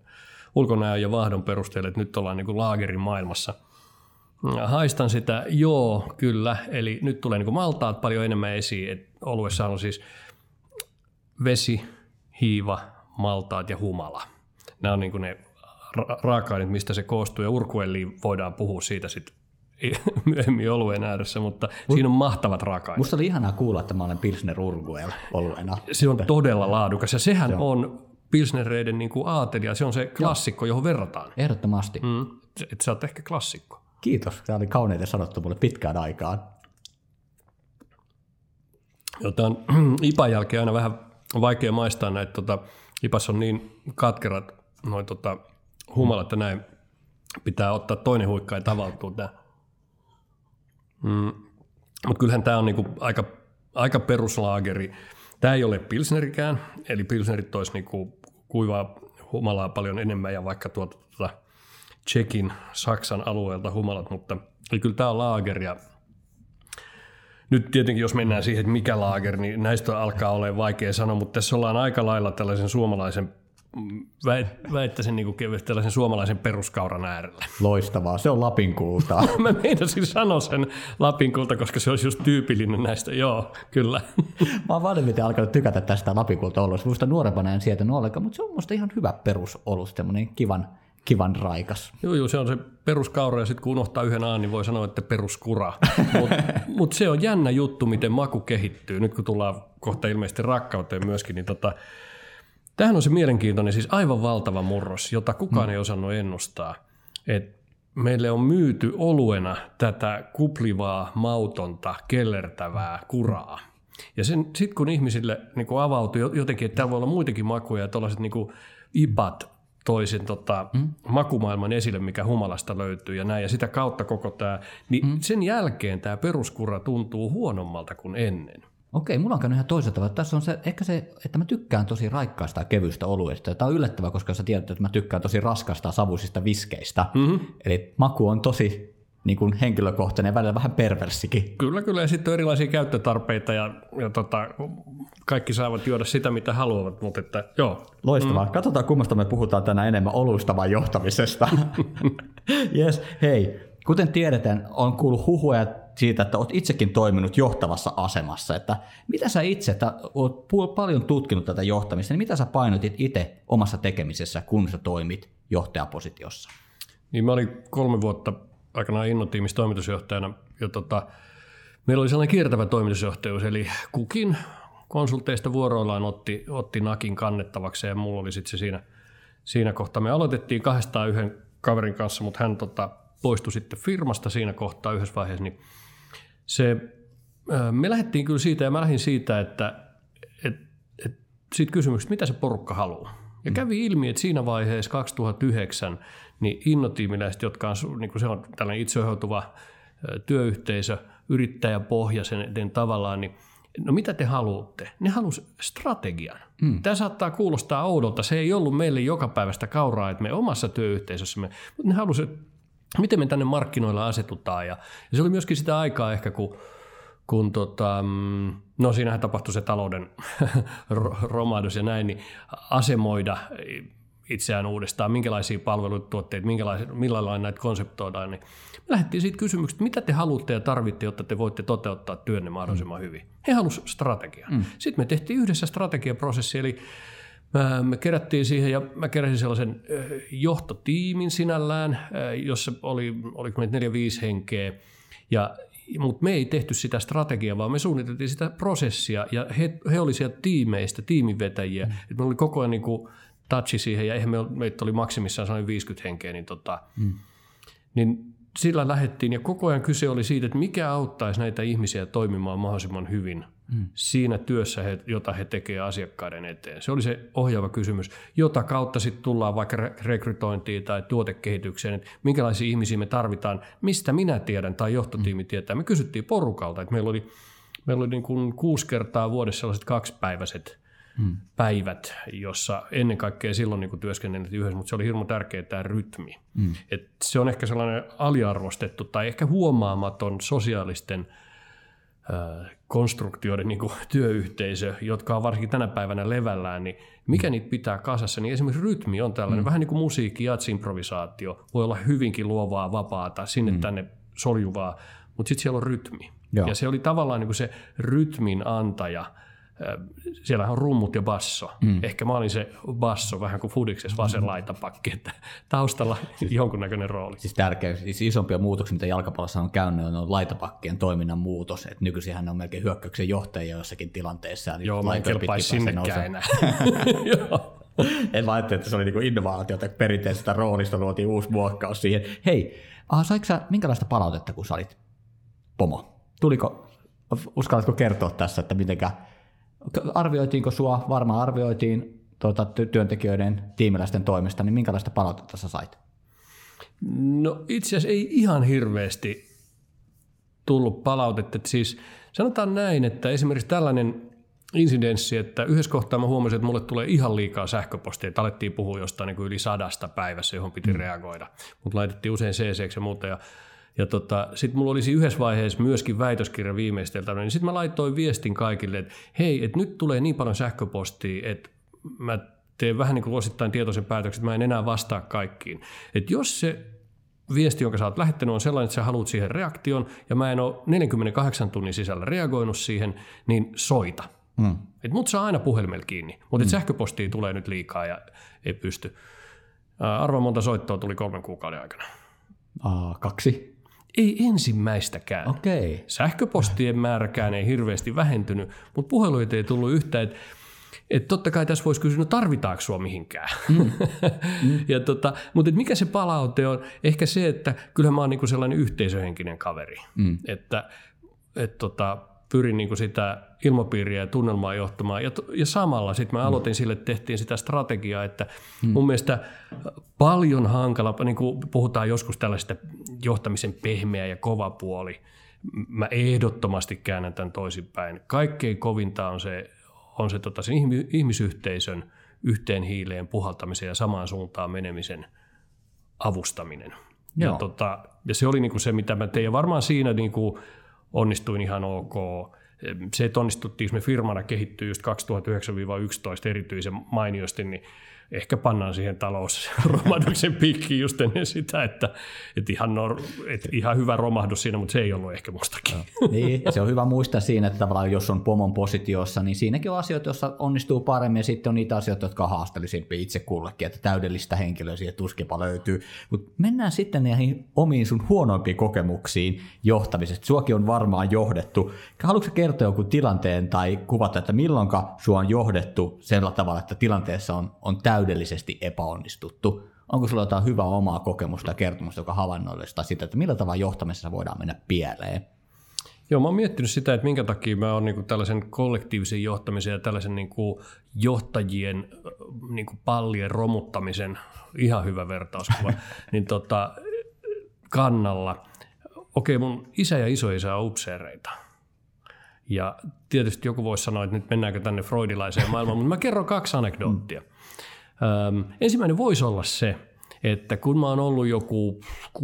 ulkonäön ja vahdon perusteella, että nyt ollaan niin kuin laagerin maailmassa. Haistan sitä, joo, kyllä. Eli nyt tulee niin kuin maltaat paljon enemmän esiin. Et oluessa on siis vesi, hiiva, maltaat ja humala. Nämä on niin kuin ne ra- raaka-aineet, mistä se koostuu, ja urkuelliin voidaan puhua siitä sitten myöhemmin oluen ääressä, mutta Mut, siinä on mahtavat raaka Musta oli ihanaa kuulla, että mä olen Pilsner Urguel oluena. Se on todella laadukas, ja sehän se on, on Pilsnereiden niin kuin aatelia, se on se klassikko, johon verrataan. Ehdottomasti. Mm, että sä oot ehkä klassikko. Kiitos, tämä oli kauneita sanottu mulle pitkään aikaan. Jotain IPAn jälkeen aina vähän vaikea maistaa näitä, tota, IPAS on niin katkerat noin tota, humalat, että näin pitää ottaa toinen huikka ja tavaltuu tämä. Mm. Mutta kyllähän tämä on niinku aika, aika peruslaageri. Tämä ei ole pilsnerikään, eli pilsnerit olisi niinku kuivaa humalaa paljon enemmän ja vaikka tuota, tuota Tsekin, Saksan alueelta humalat, mutta eli kyllä tämä on laageria nyt tietenkin, jos mennään siihen, että mikä laager, niin näistä alkaa olla vaikea sanoa, mutta tässä ollaan aika lailla tällaisen suomalaisen väittäisin niin kuin tällaisen suomalaisen peruskauran äärellä. Loistavaa, se on Lapin kultaa. Mä meinasin sanoa sen Lapin kulta, koska se olisi just tyypillinen näistä, joo, kyllä. Mä oon vanhemmiten alkanut tykätä tästä Lapin kulta olosta. Muista nuorempana en sieltä ollenkaan, mutta se on musta ihan hyvä perusolus, semmoinen kivan kivan raikas. Joo, joo, se on se peruskaura ja sitten kun unohtaa yhden aan, niin voi sanoa, että peruskura. Mutta mut se on jännä juttu, miten maku kehittyy. Nyt kun tullaan kohta ilmeisesti rakkauteen myöskin, niin tota, tämähän on se mielenkiintoinen, siis aivan valtava murros, jota kukaan hmm. ei osannut ennustaa. Et meille on myyty oluena tätä kuplivaa, mautonta, kellertävää kuraa. Ja sitten kun ihmisille niin avautui jotenkin, että täällä voi olla muitakin makuja, tällaiset niin ipat, toisin tota, mm. makumaailman esille, mikä humalasta löytyy ja näin, ja sitä kautta koko tämä, niin mm. sen jälkeen tämä peruskura tuntuu huonommalta kuin ennen. Okei, mulla on käynyt ihan toisaalta. Tässä on se, ehkä se, että mä tykkään tosi raikkaasta ja kevyistä oluesta. Tämä on yllättävää, koska sä tiedät, että mä tykkään tosi raskasta savuisista viskeistä. Mm-hmm. Eli maku on tosi niin kuin henkilökohtainen ja välillä vähän perversikin. Kyllä, kyllä. Ja sitten on erilaisia käyttötarpeita ja, ja tota, kaikki saavat juoda sitä, mitä haluavat, mutta että joo. Loistavaa. Mm. Katsotaan, kummasta me puhutaan tänään enemmän oluista vai johtamisesta. yes, hei. Kuten tiedetään, on kuullut huhuja siitä, että olet itsekin toiminut johtavassa asemassa. Että mitä sä itse, että olet paljon tutkinut tätä johtamista, niin mitä sä painotit itse omassa tekemisessä, kun sä toimit johtajapositiossa? Niin mä olin kolme vuotta aikanaan Innotiimissa toimitusjohtajana ja tota, meillä oli sellainen kiertävä toimitusjohtajuus, eli kukin konsulteista vuoroillaan otti, otti nakin kannettavaksi ja mulla oli sitten se siinä, siinä kohtaa. Me aloitettiin kahdestaan yhden kaverin kanssa, mutta hän tota, poistui sitten firmasta siinä kohtaa yhdessä vaiheessa, niin se, me lähdettiin kyllä siitä, ja mä lähdin siitä, että, että, että siitä kysymyksestä, mitä se porukka haluaa. Ja mm. kävi ilmi, että siinä vaiheessa 2009 niin innotiimiläiset, jotka on, niin kuin se on tällainen itseohjautuva työyhteisö, yrittäjäpohjaisen tavallaan, niin no mitä te haluatte? Ne halusivat strategian. Mm. Tämä saattaa kuulostaa oudolta. Se ei ollut meille joka päivästä kauraa, että me omassa työyhteisössämme, mutta ne halusivat, miten me tänne markkinoilla asetutaan. Ja, ja se oli myöskin sitä aikaa ehkä, kun kun tota, mm, no siinähän tapahtui se talouden romahdus ja näin, niin asemoida itseään uudestaan, minkälaisia palveluita, tuotteita, millä lailla näitä konseptoidaan, niin me lähdettiin siitä kysymyksestä, mitä te haluatte ja tarvitte, jotta te voitte toteuttaa työnne mahdollisimman mm. hyvin. He halusivat strategiaa. Mm. Sitten me tehtiin yhdessä strategiaprosessi, eli me kerättiin siihen ja mä keräsin sellaisen johtotiimin sinällään, jossa oli, oli meitä neljä viisi henkeä. Ja mutta me ei tehty sitä strategiaa, vaan me suunniteltiin sitä prosessia ja he, he olivat sieltä tiimeistä, tiimivetäjiä. Mm. Et me oli koko ajan niin kuin touchi siihen ja eihän me, meitä oli maksimissaan sellainen 50 henkeä, niin, tota, mm. niin sillä lähdettiin ja koko ajan kyse oli siitä, että mikä auttaisi näitä ihmisiä toimimaan mahdollisimman hyvin mm. siinä työssä, he, jota he tekevät asiakkaiden eteen. Se oli se ohjaava kysymys, jota kautta sitten tullaan vaikka rekrytointiin tai tuotekehitykseen, että minkälaisia ihmisiä me tarvitaan, mistä minä tiedän tai johtotiimi mm. tietää. Me kysyttiin porukalta, että meillä oli, meillä oli niin kuin kuusi kertaa vuodessa sellaiset kaksipäiväiset hmm. päivät, jossa ennen kaikkea silloin niin työskenneltiin yhdessä, mutta se oli hirmu tärkeä tämä rytmi. Hmm. Et se on ehkä sellainen aliarvostettu tai ehkä huomaamaton sosiaalisten äh, konstruktioiden niin kuin työyhteisö, jotka on varsinkin tänä päivänä levällään, niin mikä niitä pitää kasassa, niin esimerkiksi rytmi on tällainen, mm. vähän niin kuin musiikki, jatsimprovisaatio, voi olla hyvinkin luovaa, vapaata, sinne mm. tänne soljuvaa, mutta sitten siellä on rytmi. Joo. Ja se oli tavallaan niin kuin se rytmin antaja – siellä on rummut ja basso. Mm. Ehkä mä olin se basso, vähän kuin Fudiksessa vasen laitapakki, että taustalla siis, jonkunnäköinen rooli. Siis tärkeä, siis isompia muutoksia, mitä jalkapallossa on käynyt, on laitapakkien toiminnan muutos. Et nykyisin on melkein hyökkäyksen johtajia jossakin tilanteessa. Joo, mä en kelpaisi sinnekään enää. en mä että se oli niinku innovaatio, että perinteisestä roolista luotiin uusi muokkaus siihen. Hei, aha, saiko sä minkälaista palautetta, kun sä olit pomo? Tuliko, uskallatko kertoa tässä, että mitenkä Arvioitiinko sua? Varmaan arvioitiin tuota, työntekijöiden tiimiläisten toimesta, niin minkälaista palautetta sä sait? No itse asiassa ei ihan hirveästi tullut palautetta. Että siis sanotaan näin, että esimerkiksi tällainen insidenssi, että yhdessä kohtaa mä huomasin, että mulle tulee ihan liikaa sähköpostia, että alettiin puhua jostain niin kuin yli sadasta päivässä, johon piti mm. reagoida. Mutta laitettiin usein CC ja muuta. Ja ja tota, sitten mulla olisi yhdessä vaiheessa myöskin väitöskirja viimeisteltävä, niin sitten mä laitoin viestin kaikille, että hei, että nyt tulee niin paljon sähköpostia, että mä teen vähän niin kuin osittain tietoisen päätöksen, että mä en enää vastaa kaikkiin. Että jos se viesti, jonka sä oot lähettänyt, on sellainen, että sä haluat siihen reaktion, ja mä en ole 48 tunnin sisällä reagoinut siihen, niin soita. Mm. Et mut saa aina puhelimella kiinni, mutta mm. sähköpostia tulee nyt liikaa ja ei pysty. Arva monta soittoa tuli kolmen kuukauden aikana. Aa, kaksi. Ei ensimmäistäkään. Okay. Sähköpostien määräkään ei hirveästi vähentynyt, mutta puheluita ei tullut yhtään. Että et totta kai tässä voisi kysyä, no tarvitaanko sua mihinkään? Mm. mm. ja tota, mutta et mikä se palaute on? Ehkä se, että kyllähän mä oon niinku sellainen yhteisöhenkinen kaveri. Mm. Että et tota, pyrin niin kuin sitä ilmapiiriä ja tunnelmaa johtamaan. Ja, ja samalla sitten mä mm. aloitin sille, että tehtiin sitä strategiaa, että mm. mun mielestä paljon hankala, niin kuin puhutaan joskus tällaista johtamisen pehmeä ja kova puoli, mä ehdottomasti käännän tämän toisinpäin. Kaikkein kovinta on se, on se tota, sen ihmisyhteisön yhteen hiileen puhaltamisen ja samaan suuntaan menemisen avustaminen. Ja, Joo. tota, ja se oli niin kuin se, mitä mä tein. Ja varmaan siinä niin kuin onnistuin ihan ok. Se, että onnistuttiinko me firmana kehittyy just 2009-2011 erityisen mainiosti, niin ehkä pannaan siihen talousromahduksen piikkiin just ennen sitä, että, että, ihan, nor, että ihan hyvä romahdus siinä, mutta se ei ollut ehkä mustakin. Niin, ja se on hyvä muistaa siinä, että tavallaan jos on pomon positiossa, niin siinäkin on asioita, joissa onnistuu paremmin, ja sitten on niitä asioita, jotka on haasteellisempia itse kullekin, että täydellistä henkilöä siihen tuskinpa löytyy. Mutta mennään sitten näihin omiin sun huonoimpiin kokemuksiin johtamisesta. Suokin on varmaan johdettu. Haluatko kertoa joku tilanteen tai kuvata, että milloinka sua on johdettu sillä tavalla, että tilanteessa on, on täydellisesti epäonnistuttu? Onko sulla jotain hyvää omaa kokemusta ja kertomusta, joka havainnollistaa sitä, että millä tavalla johtamisessa voidaan mennä pieleen? Joo, mä oon miettinyt sitä, että minkä takia mä oon niin tällaisen kollektiivisen johtamisen ja tällaisen niin kuin johtajien niin kuin pallien romuttamisen, ihan hyvä vertauskuva, niin tota, kannalla. Okei, mun isä ja isoisä on upseereita. Ja tietysti joku voisi sanoa, että nyt mennäänkö tänne freudilaiseen maailmaan, mutta mä kerron kaksi anekdoottia. Öm, ensimmäinen voisi olla se, että kun mä oon ollut joku 16-17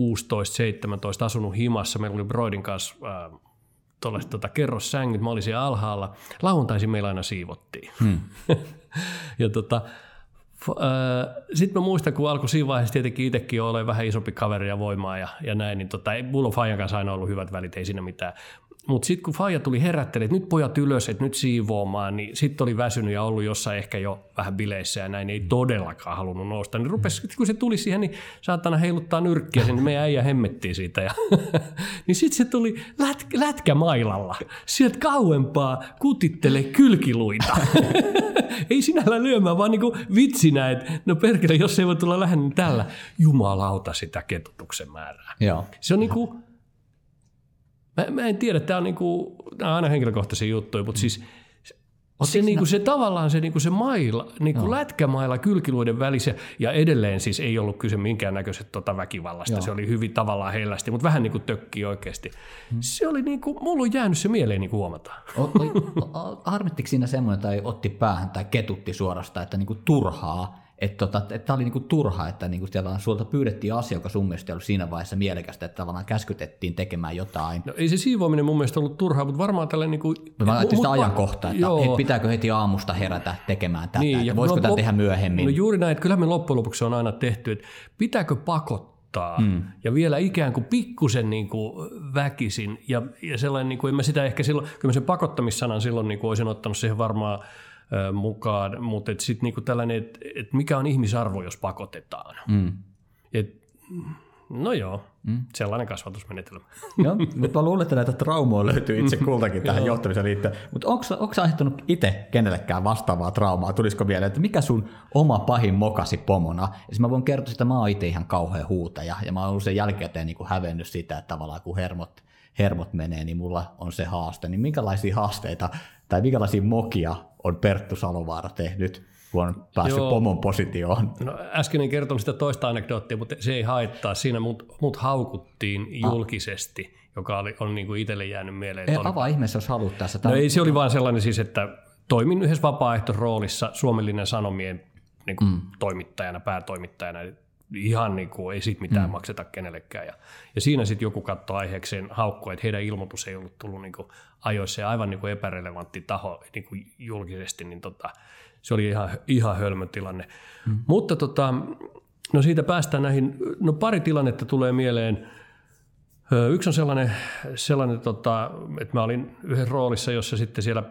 asunut himassa, meillä oli Broidin kanssa äh, tuollaiset tota, kerrossängyt, mä olin siellä alhaalla. Lauantaisin meillä aina siivottiin. Hmm. ja tota, sitten mä muistan, kun alkoi siinä vaiheessa tietenkin itsekin olla vähän isompi kaveri ja voimaa ja, ja näin, niin tota, ei, mulla on Fajan kanssa aina ollut hyvät välit, ei siinä mitään. Mutta sitten kun Faija tuli herättelemään, että nyt pojat ylös, että nyt siivoamaan, niin sitten oli väsynyt ja ollut jossain ehkä jo vähän bileissä ja näin, ei todellakaan halunnut nousta. Niin rupesi, kun se tuli siihen, niin saatana heiluttaa nyrkkiä, niin meidän äijä hemmettiin siitä. Ja niin sitten se tuli lät, lätkämailalla, sieltä kauempaa kutittele kylkiluita. ei sinällä lyömään, vaan niinku vitsinä, että no perkele, jos ei voi tulla lähellä, niin tällä jumalauta sitä ketutuksen määrää. Joo. Se on niinku, mä, mä en tiedä, tämä on, niinku, on aina henkilökohtaisia juttuja, mutta siis se, niinku, se tavallaan se, niinku, se maila, niinku no. lätkämaila kylkiluiden välissä, ja edelleen siis ei ollut kyse minkäännäköisestä tota väkivallasta, Joo. se oli hyvin tavallaan hellästi, mutta vähän niinku tökkii oikeasti. Hmm. Se oli niinku, mulla on jäänyt se mieleen niinku huomataan. Harmittiko siinä semmoinen, tai otti päähän tai ketutti suorastaan, että niinku turhaa, että tota, et tämä oli niinku turha, että niinku siellä sulta pyydettiin asia, joka sun mielestä ei ollut siinä vaiheessa mielekästä, että tavallaan käskytettiin tekemään jotain. No ei se siivoaminen mun mielestä ollut turhaa, mutta varmaan tällä niinku... No, mä ajattelin sitä ajankohtaa, että joo. pitääkö heti aamusta herätä tekemään tätä, niin, että voisiko no, tämä tehdä myöhemmin. No juuri näin, että kyllähän me loppujen lopuksi on aina tehty, että pitääkö pakottaa mm. ja vielä ikään kuin pikkusen niin kuin väkisin ja, ja sellainen, niin kuin, en mä sitä ehkä silloin, kyllä mä sen pakottamissanan silloin niin kuin olisin ottanut siihen varmaan mukaan, mutta sitten niinku tällainen, että et mikä on ihmisarvo, jos pakotetaan. Mm. Et, no joo, mm. sellainen kasvatusmenetelmä. Joo, mutta mä luulen, että näitä traumoja löytyy itse kultakin tähän johtamiseen liittyen. Mutta onko sä aiheuttanut itse kenellekään vastaavaa traumaa? Tulisiko vielä, että mikä sun oma pahin mokasi pomona? Ja mä voin kertoa, että mä oon itse ihan kauhean huutaja, ja mä oon sen jälkikäteen niin hävennyt sitä, että tavallaan kun hermot, hermot menee, niin mulla on se haaste. Niin minkälaisia haasteita tai minkälaisia mokia on Perttu Salovaara tehnyt, kun on päässyt Joo. pomon positioon? No, äsken en kertonut sitä toista anekdoottia, mutta se ei haittaa. Siinä mut, mut haukuttiin ah. julkisesti, joka oli, on niin itselle jäänyt mieleen. Ei, avaa ihmeessä, jos haluat tässä. No ei, se oli vaan sellainen siis, että toimin yhdessä vapaaehtoisroolissa Suomellinen Sanomien niin kuin mm. toimittajana, päätoimittajana, ihan niin kuin, ei siitä mitään mm. makseta kenellekään. Ja, ja siinä sitten joku katsoi aiheekseen haukkua, että heidän ilmoitus ei ollut tullut niin kuin ajoissa ja aivan niin kuin epärelevantti taho niin kuin julkisesti, niin tota, se oli ihan, ihan hölmö tilanne. Mm. Mutta tota, no siitä päästään näihin, no pari tilannetta tulee mieleen. Yksi on sellainen, sellainen tota, että mä olin yhden roolissa, jossa sitten siellä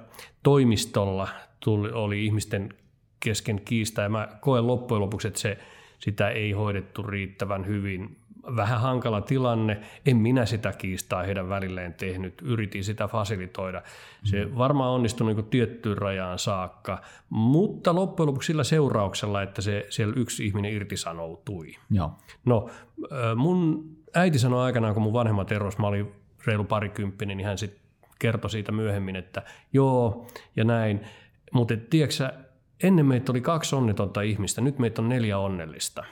toimistolla tuli, oli ihmisten kesken kiista ja mä koen loppujen lopuksi, että se – sitä ei hoidettu riittävän hyvin. Vähän hankala tilanne, en minä sitä kiistaa heidän välilleen tehnyt, yritin sitä fasilitoida. Se mm. varmaan onnistui niin tiettyyn rajaan saakka, mutta loppujen lopuksi sillä seurauksella, että se, siellä yksi ihminen irtisanoutui. Joo. No, mun äiti sanoi aikanaan, kun mun vanhemmat eros, mä olin reilu parikymppinen, niin hän sitten kertoi siitä myöhemmin, että joo ja näin. Mutta tiedätkö ennen meitä oli kaksi onnetonta ihmistä, nyt meitä on neljä onnellista.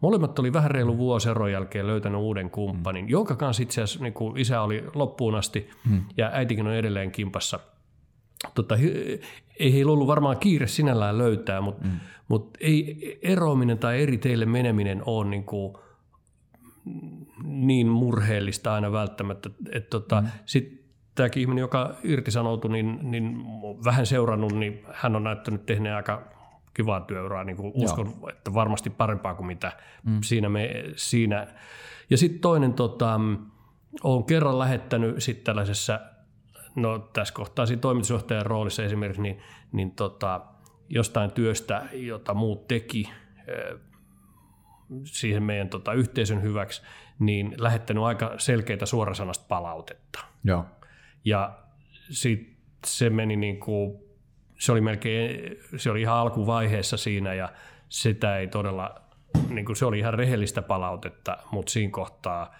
Molemmat oli vähän reilu vuosi eron jälkeen löytänyt uuden kumppanin, mm. jonka kanssa itse asiassa niin kuin isä oli loppuun asti mm. ja äitikin on edelleen kimpassa. Tota, ei heillä ollut varmaan kiire sinällään löytää, mutta, mm. mutta ei eroaminen tai eri teille meneminen ole niin kuin, niin murheellista aina välttämättä. Että tota, mm. Sitten tämäkin ihminen, joka irtisanoutui, niin, niin vähän seurannut, niin hän on näyttänyt tehneen aika kivaa työuraa, niin kuin uskon, että varmasti parempaa kuin mitä mm. siinä, me, siinä. Ja sitten toinen, tota, olen kerran lähettänyt sitten tällaisessa, no tässä kohtaa siinä toimitusjohtajan roolissa esimerkiksi, niin, niin tota, jostain työstä, jota muut teki siihen meidän tota, yhteisön hyväksi, niin lähettänyt aika selkeitä suorasanasta palautetta. Joo. Ja sitten se meni niin kuin, se oli melkein, se oli ihan alkuvaiheessa siinä ja sitä ei todella, niin kuin se oli ihan rehellistä palautetta, mutta siinä kohtaa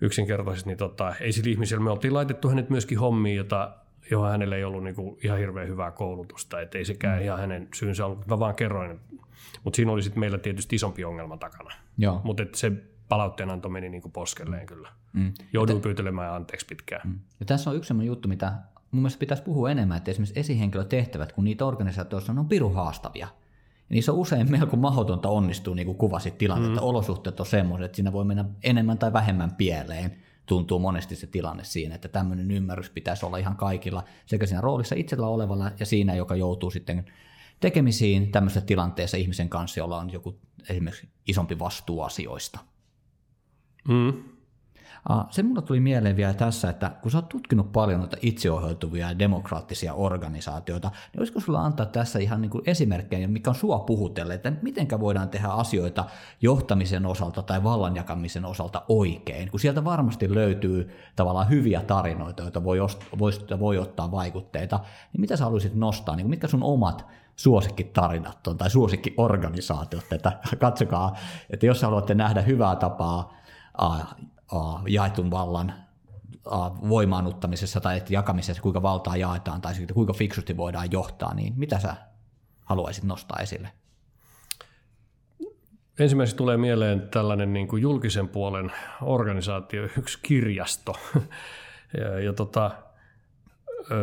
yksinkertaisesti, niin tota, ei sillä ihmisellä, me oltiin laitettu hänet myöskin hommiin, jota, johon hänellä ei ollut niin kuin ihan hirveän hyvää koulutusta, että ei sekään mm. ihan hänen syynsä ollut, mä vaan kerroin, mutta siinä oli sitten meillä tietysti isompi ongelma takana. Mutta se palautteenanto meni niin kuin poskelleen mm. kyllä. Mm. Jouduin pyytelemään anteeksi pitkään. Mm. Ja tässä on yksi sellainen juttu, mitä mun mielestä pitäisi puhua enemmän, että esimerkiksi esihenkilötehtävät, kun niitä organisaatioissa on, on pirun haastavia. Ja niissä on usein melko mahdotonta onnistua, niin kuin kuvasit tilannetta. Mm. Olosuhteet on semmoiset, että siinä voi mennä enemmän tai vähemmän pieleen. Tuntuu monesti se tilanne siinä, että tämmöinen ymmärrys pitäisi olla ihan kaikilla, sekä siinä roolissa itsellä olevalla ja siinä, joka joutuu sitten tekemisiin tämmöisessä tilanteessa ihmisen kanssa, jolla on joku esimerkiksi isompi vastuu asioista. Mm. Se mulle tuli mieleen vielä tässä, että kun sä oot tutkinut paljon noita itseohjautuvia ja demokraattisia organisaatioita, niin olisiko sulla antaa tässä ihan niin kuin esimerkkejä, mikä on sua puhutelle, että miten voidaan tehdä asioita johtamisen osalta tai vallanjakamisen osalta oikein, kun sieltä varmasti löytyy tavallaan hyviä tarinoita, joita voi, voi, voi ottaa vaikutteita, niin mitä sä haluaisit nostaa, niin mitkä sun omat suosikkitarinat on tai suosikkiorganisaatiot, että katsokaa, että jos haluatte nähdä hyvää tapaa jaetun vallan voimaannuttamisessa tai jakamisessa, kuinka valtaa jaetaan tai siitä, kuinka fiksusti voidaan johtaa, niin mitä sä haluaisit nostaa esille? Ensimmäiseksi tulee mieleen tällainen niin kuin julkisen puolen organisaatio, yksi kirjasto. ja, ja tota,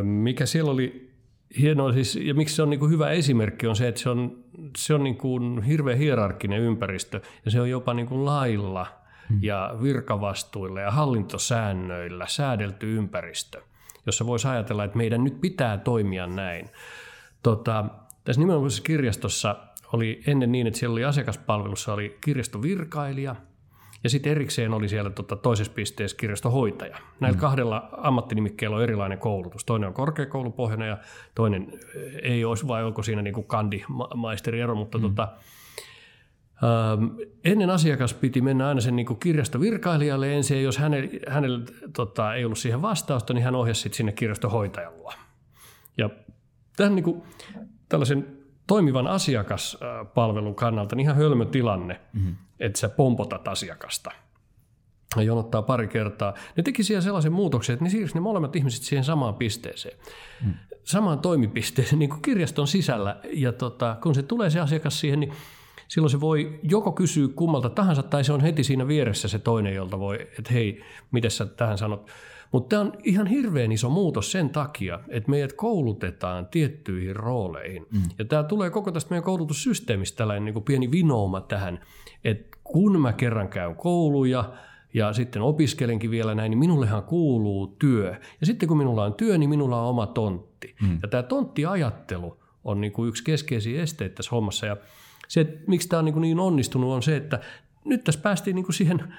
mikä siellä oli hienoa, siis, ja miksi se on niin kuin hyvä esimerkki, on se, että se on, se on niin kuin hirveän hierarkkinen ympäristö, ja se on jopa niin kuin lailla. Ja virkavastuilla ja hallintosäännöillä säädelty ympäristö, jossa voisi ajatella, että meidän nyt pitää toimia näin. Tota, tässä nimenomaisessa kirjastossa oli ennen niin, että siellä oli asiakaspalvelussa oli kirjastovirkailija ja sitten erikseen oli siellä tota, toisessa pisteessä kirjastohoitaja. Näillä mm. kahdella ammattinimikkeellä on erilainen koulutus. Toinen on korkeakoulupohjainen ja toinen ei olisi, vai onko siinä niin kuin kandi-maisteri ero, mutta mm. tota, ennen asiakas piti mennä aina sen niin kirjastovirkailijalle ensin, ja jos hänellä, hänellä tota, ei ollut siihen vastausta, niin hän ohjasi sitten sinne kirjastohoitajan luo. Ja tämän niin kuin, tällaisen toimivan asiakaspalvelun kannalta niin ihan hölmö tilanne, mm-hmm. että sä pompotat asiakasta ja jonottaa pari kertaa. Ne teki siellä sellaisen muutoksen, että ne siirsi ne molemmat ihmiset siihen samaan pisteeseen. Mm. Samaan toimipisteeseen niin kuin kirjaston sisällä. Ja tota, kun se tulee se asiakas siihen, niin silloin se voi joko kysyä kummalta tahansa, tai se on heti siinä vieressä se toinen, jolta voi, että hei, miten sä tähän sanot. Mutta tämä on ihan hirveän iso muutos sen takia, että meidät koulutetaan tiettyihin rooleihin. Mm. Ja tämä tulee koko tästä meidän koulutussysteemistä tällainen niin kuin pieni vinouma tähän, että kun mä kerran käyn kouluja, ja sitten opiskelenkin vielä näin, niin minullehan kuuluu työ. Ja sitten kun minulla on työ, niin minulla on oma tontti. Mm. Ja tämä tonttiajattelu on niin kuin yksi keskeisiä esteitä tässä hommassa. Ja se, että miksi tämä on niin, niin onnistunut, on se, että nyt tässä päästiin niin siihen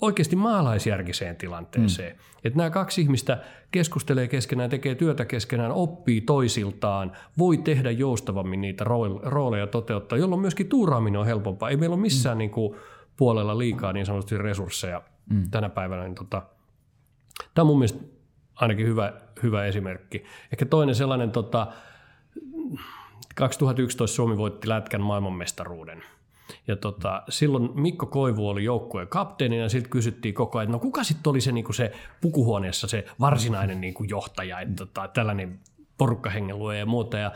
oikeasti maalaisjärkiseen tilanteeseen. Mm. Että nämä kaksi ihmistä keskustelee keskenään, tekee työtä keskenään, oppii toisiltaan, voi tehdä joustavammin niitä rooleja toteuttaa, jolloin myöskin tuuraaminen on helpompaa. Ei meillä ole missään mm. niin kuin puolella liikaa niin sanotusti resursseja mm. tänä päivänä. Niin tota, tämä on mun mielestä ainakin hyvä, hyvä esimerkki. Ehkä toinen sellainen tota, 2011 Suomi voitti Lätkän maailmanmestaruuden. Ja tota, silloin Mikko Koivu oli joukkueen kapteeni ja sitten kysyttiin koko ajan, että no kuka sitten oli se, niinku se pukuhuoneessa se varsinainen niinku johtaja, että tota, tällainen porukkahengelue ja muuta. Ja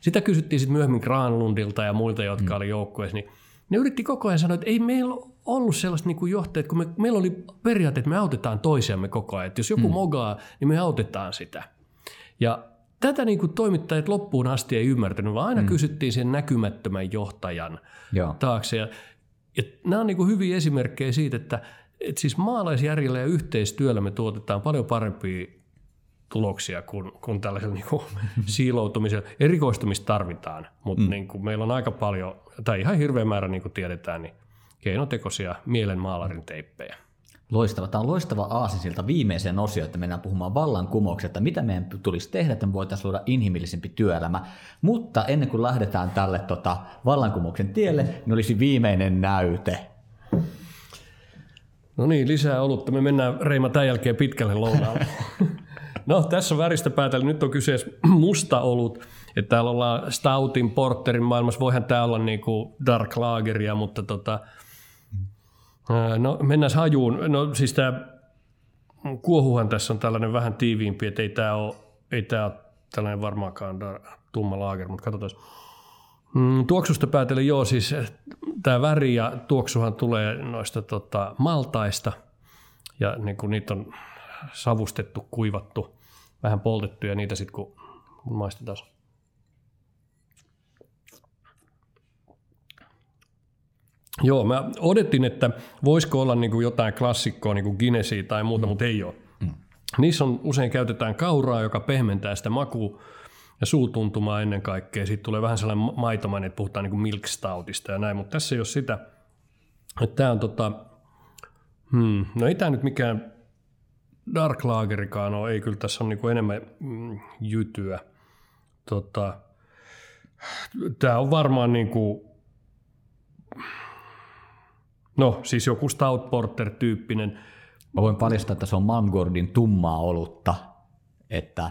sitä kysyttiin sitten myöhemmin Granlundilta ja muilta, jotka mm. oli joukkueessa, niin ne yritti koko ajan sanoa, että ei meillä ollut sellaista niin johtajat, kun me, meillä oli periaate, että me autetaan toisiamme koko ajan. Että jos joku mm. mogaa, niin me autetaan sitä. Ja tätä niin kuin toimittajat loppuun asti ei ymmärtänyt, vaan aina mm. kysyttiin sen näkymättömän johtajan Joo. taakse. Ja ja nämä on niin kuin hyviä esimerkkejä siitä, että, että siis maalaisjärjellä ja yhteistyöllä me tuotetaan paljon parempia tuloksia kuin, kuin tällaisella niin kuin siiloutumisella. Erikoistumista tarvitaan, mutta mm. niin kuin meillä on aika paljon, tai ihan hirveä määrä, niin kuin tiedetään, niin keinotekoisia mielenmaalarin teippejä. Loistava. Tämä on loistava aasinsilta viimeiseen osioon, että mennään puhumaan vallankumouksesta, mitä meidän tulisi tehdä, että me voitaisiin luoda inhimillisempi työelämä. Mutta ennen kuin lähdetään tälle tota, vallankumouksen tielle, niin olisi viimeinen näyte. No niin, lisää olutta. Me mennään Reima tämän jälkeen pitkälle lounaalle. no tässä väristä päätellä. Nyt on kyseessä musta olut. Että täällä ollaan Stoutin, Porterin maailmassa. Voihan tää olla niinku Dark Lageria, mutta tota, No mennään hajuun. No siis tämä kuohuhan tässä on tällainen vähän tiiviimpi, että ei tämä ole, ei tämä ole tällainen varmaankaan tumma laager, mutta katsotaan. Mm, tuoksusta päätellen joo, siis tämä väri ja tuoksuhan tulee noista tota, maltaista ja niin kuin niitä on savustettu, kuivattu, vähän poltettu ja niitä sitten kun maistetaan Joo, mä odotin, että voisiko olla niin kuin jotain klassikkoa, niin kuin Guinnessia tai muuta, mm. mutta ei ole. Mm. Niissä on, usein käytetään kauraa, joka pehmentää sitä makua ja suutuntumaa ennen kaikkea. Sitten tulee vähän sellainen maitomainen, että puhutaan niin kuin milk stoutista ja näin, mutta tässä ei ole sitä. Että tämä on tota, hmm, no ei tämä nyt mikään dark lagerikaan ole, ei kyllä tässä on niin kuin enemmän mm, jytyä. Tota, tämä on varmaan niin kuin, No siis joku Stout Porter-tyyppinen. Mä voin paljastaa, että se on Mangordin tummaa olutta, että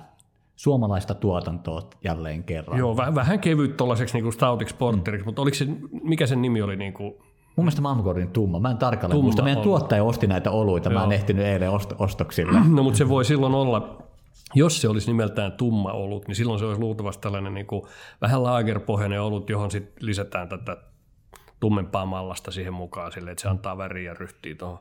suomalaista tuotantoa jälleen kerran. Joo, vähän, vähän kevyt tuollaiseksi niin Stoutiksi Porteriksi, mm. mutta oliko se, mikä sen nimi oli? Niin kuin... Mun mielestä Mangordin tumma. Mä en tarkalleen muista. Meidän tuottaja osti näitä oluita. Joo. Mä en ehtinyt eilen ost- ostoksille. No mutta se voi silloin olla, jos se olisi nimeltään tumma olut, niin silloin se olisi luultavasti tällainen niin kuin vähän laagerpohjainen olut, johon sitten lisätään tätä tummempaa mallasta siihen mukaan sille, että se antaa väriä ja ryhtiä tuohon.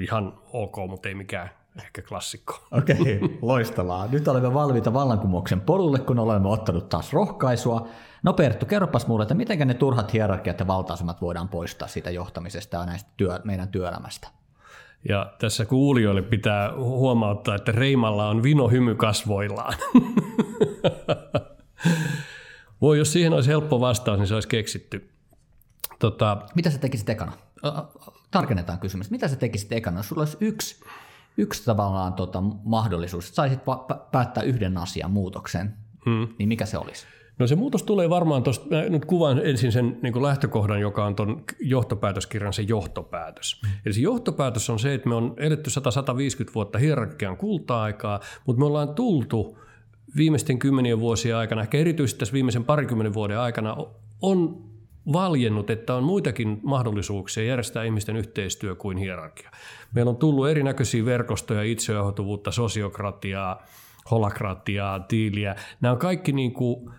Ihan ok, mutta ei mikään ehkä klassikko. Okei, okay, loistavaa. Nyt olemme valmiita vallankumouksen polulle, kun olemme ottanut taas rohkaisua. No Perttu, kerropas mulle, että miten ne turhat hierarkiat ja valtaisemat voidaan poistaa siitä johtamisesta ja näistä työ, meidän työelämästä? Ja tässä kuulijoille pitää huomauttaa, että Reimalla on vino hymy kasvoillaan. Voi, jos siihen olisi helppo vastaus, niin se olisi keksitty. Tota, Mitä sä tekisit ekana? Tarkennetaan kysymys. Mitä sä tekisit ekana, jos sulla olisi yksi, yksi tavallaan tota, mahdollisuus, että saisit päättää yhden asian muutoksen, hmm. niin mikä se olisi? No se muutos tulee varmaan tuosta, nyt kuvaan ensin sen niin lähtökohdan, joka on tuon johtopäätöskirjan se johtopäätös. Mm. Eli se johtopäätös on se, että me on eletty 100-150 vuotta hierarkian kulta-aikaa, mutta me ollaan tultu viimeisten kymmenien vuosien aikana, ehkä erityisesti tässä viimeisen parikymmenen vuoden aikana, on valjennut, että on muitakin mahdollisuuksia järjestää ihmisten yhteistyö kuin hierarkia. Meillä on tullut erinäköisiä verkostoja, itsejohtuvuutta, sosiokratiaa, holakratiaa, tiiliä. Nämä on kaikki niin kuin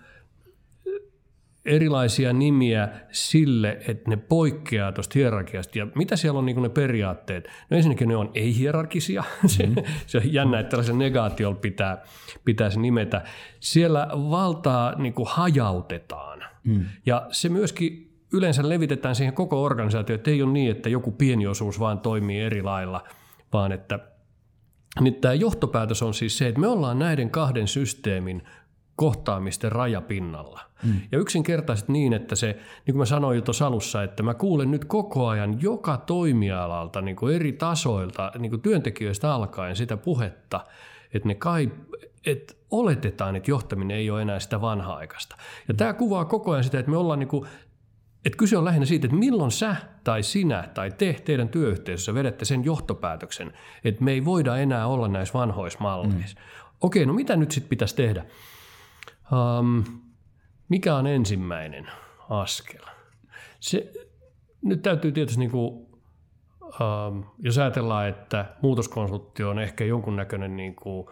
erilaisia nimiä sille, että ne poikkeaa tuosta hierarkiasta. Ja mitä siellä on niin ne periaatteet? No ensinnäkin ne on ei-hierarkisia. Mm-hmm. se on jännä, että tällaisen negaatiolla pitää, pitää se nimetä. Siellä valtaa niin kuin hajautetaan Mm. Ja se myöskin yleensä levitetään siihen koko organisaatioon, että ei ole niin, että joku pieni osuus vaan toimii eri lailla, vaan että niin tämä johtopäätös on siis se, että me ollaan näiden kahden systeemin kohtaamisten rajapinnalla. Mm. Ja yksinkertaisesti niin, että se, niin kuin mä sanoin jo tuossa alussa, että mä kuulen nyt koko ajan joka toimialalta niin kuin eri tasoilta, niin kuin työntekijöistä alkaen sitä puhetta, että ne kai, että oletetaan, että johtaminen ei ole enää sitä vanha-aikaista. Ja tämä kuvaa koko ajan sitä, että me ollaan niin kuin, että kyse on lähinnä siitä, että milloin sä tai sinä tai te teidän työyhteisössä vedette sen johtopäätöksen, että me ei voida enää olla näissä vanhoissa malleissa. Mm. Okei, no mitä nyt sitten pitäisi tehdä? Um, mikä on ensimmäinen askel? Se, nyt täytyy tietysti, niin kuin, um, jos ajatellaan, että muutoskonsultti on ehkä jonkunnäköinen niin kuin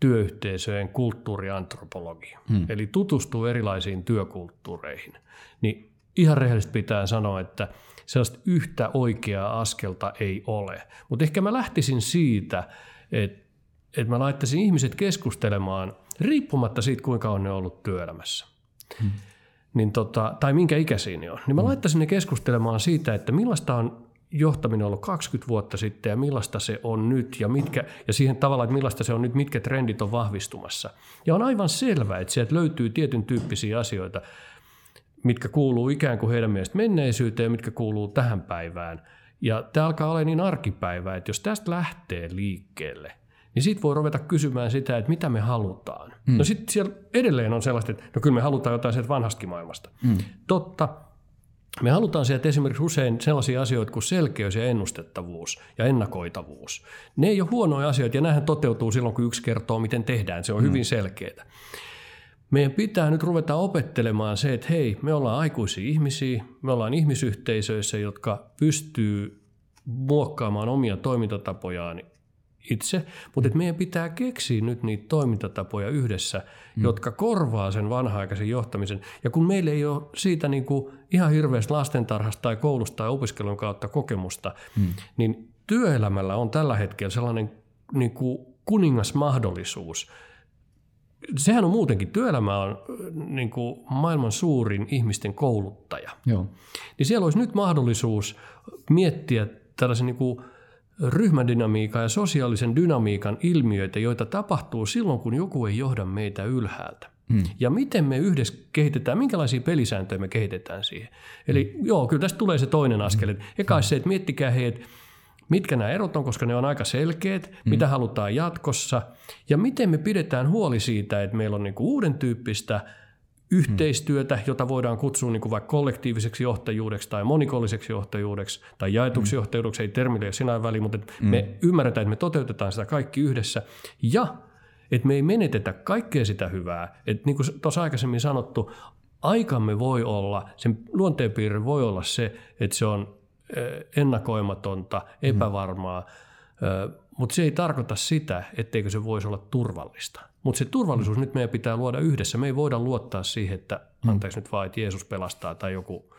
työyhteisöjen kulttuuriantropologia, hmm. eli tutustuu erilaisiin työkulttuureihin, niin ihan rehellisesti pitää sanoa, että sellaista yhtä oikeaa askelta ei ole. Mutta ehkä mä lähtisin siitä, että, että mä laittaisin ihmiset keskustelemaan riippumatta siitä, kuinka on ne ollut työelämässä. Hmm. niin tota, tai minkä ikäisiä ne on, niin mä Mm. laittaisin ne keskustelemaan siitä, että millaista on johtaminen ollut 20 vuotta sitten ja millaista se on nyt ja, mitkä, ja siihen tavalla, että millaista se on nyt, mitkä trendit on vahvistumassa. Ja on aivan selvää, että sieltä löytyy tietyn tyyppisiä asioita, mitkä kuuluu ikään kuin heidän mielestä menneisyyteen ja mitkä kuuluu tähän päivään. Ja tämä alkaa olla niin arkipäivää, että jos tästä lähtee liikkeelle, niin siitä voi ruveta kysymään sitä, että mitä me halutaan. Mm. No sitten siellä edelleen on sellaista, että no kyllä me halutaan jotain sieltä vanhastakin maailmasta. Mm. Totta, me halutaan sieltä esimerkiksi usein sellaisia asioita kuin selkeys ja ennustettavuus ja ennakoitavuus. Ne ei ole huonoja asioita ja nämähän toteutuu silloin, kun yksi kertoo, miten tehdään. Se on hyvin selkeää. Meidän pitää nyt ruveta opettelemaan se, että hei, me ollaan aikuisia ihmisiä, me ollaan ihmisyhteisöissä, jotka pystyy muokkaamaan omia toimintatapojaan itse, mutta että meidän pitää keksiä nyt niitä toimintatapoja yhdessä, mm. jotka korvaa sen vanha-aikaisen johtamisen. Ja kun meillä ei ole siitä niin kuin ihan hirveästi lastentarhasta tai koulusta tai opiskelun kautta kokemusta, mm. niin työelämällä on tällä hetkellä sellainen niin kuin kuningasmahdollisuus. Sehän on muutenkin, työelämä on niin kuin maailman suurin ihmisten kouluttaja. Joo. Niin siellä olisi nyt mahdollisuus miettiä tällaisen niin kuin ryhmädynamiikan ja sosiaalisen dynamiikan ilmiöitä, joita tapahtuu silloin, kun joku ei johda meitä ylhäältä. Hmm. Ja miten me yhdessä kehitetään, minkälaisia pelisääntöjä me kehitetään siihen. Eli hmm. joo, kyllä tästä tulee se toinen askel. Hmm. Eka se, että miettikää he, että mitkä nämä erot on, koska ne on aika selkeät, hmm. mitä halutaan jatkossa, ja miten me pidetään huoli siitä, että meillä on niinku uuden tyyppistä yhteistyötä, jota voidaan kutsua niin kuin vaikka kollektiiviseksi johtajuudeksi tai monikolliseksi johtajuudeksi tai jaetuksi mm. johtajuudeksi, ei termille sinä väliin, mutta mm. me ymmärretään, että me toteutetaan sitä kaikki yhdessä ja että me ei menetetä kaikkea sitä hyvää. Että niin kuin tuossa aikaisemmin sanottu, aikamme voi olla, sen luonteenpiirre voi olla se, että se on ennakoimatonta, epävarmaa, mm. Mutta se ei tarkoita sitä, etteikö se voisi olla turvallista. Mutta se turvallisuus mm. nyt meidän pitää luoda yhdessä. Me ei voida luottaa siihen, että anteeksi nyt vaan, että Jeesus pelastaa tai joku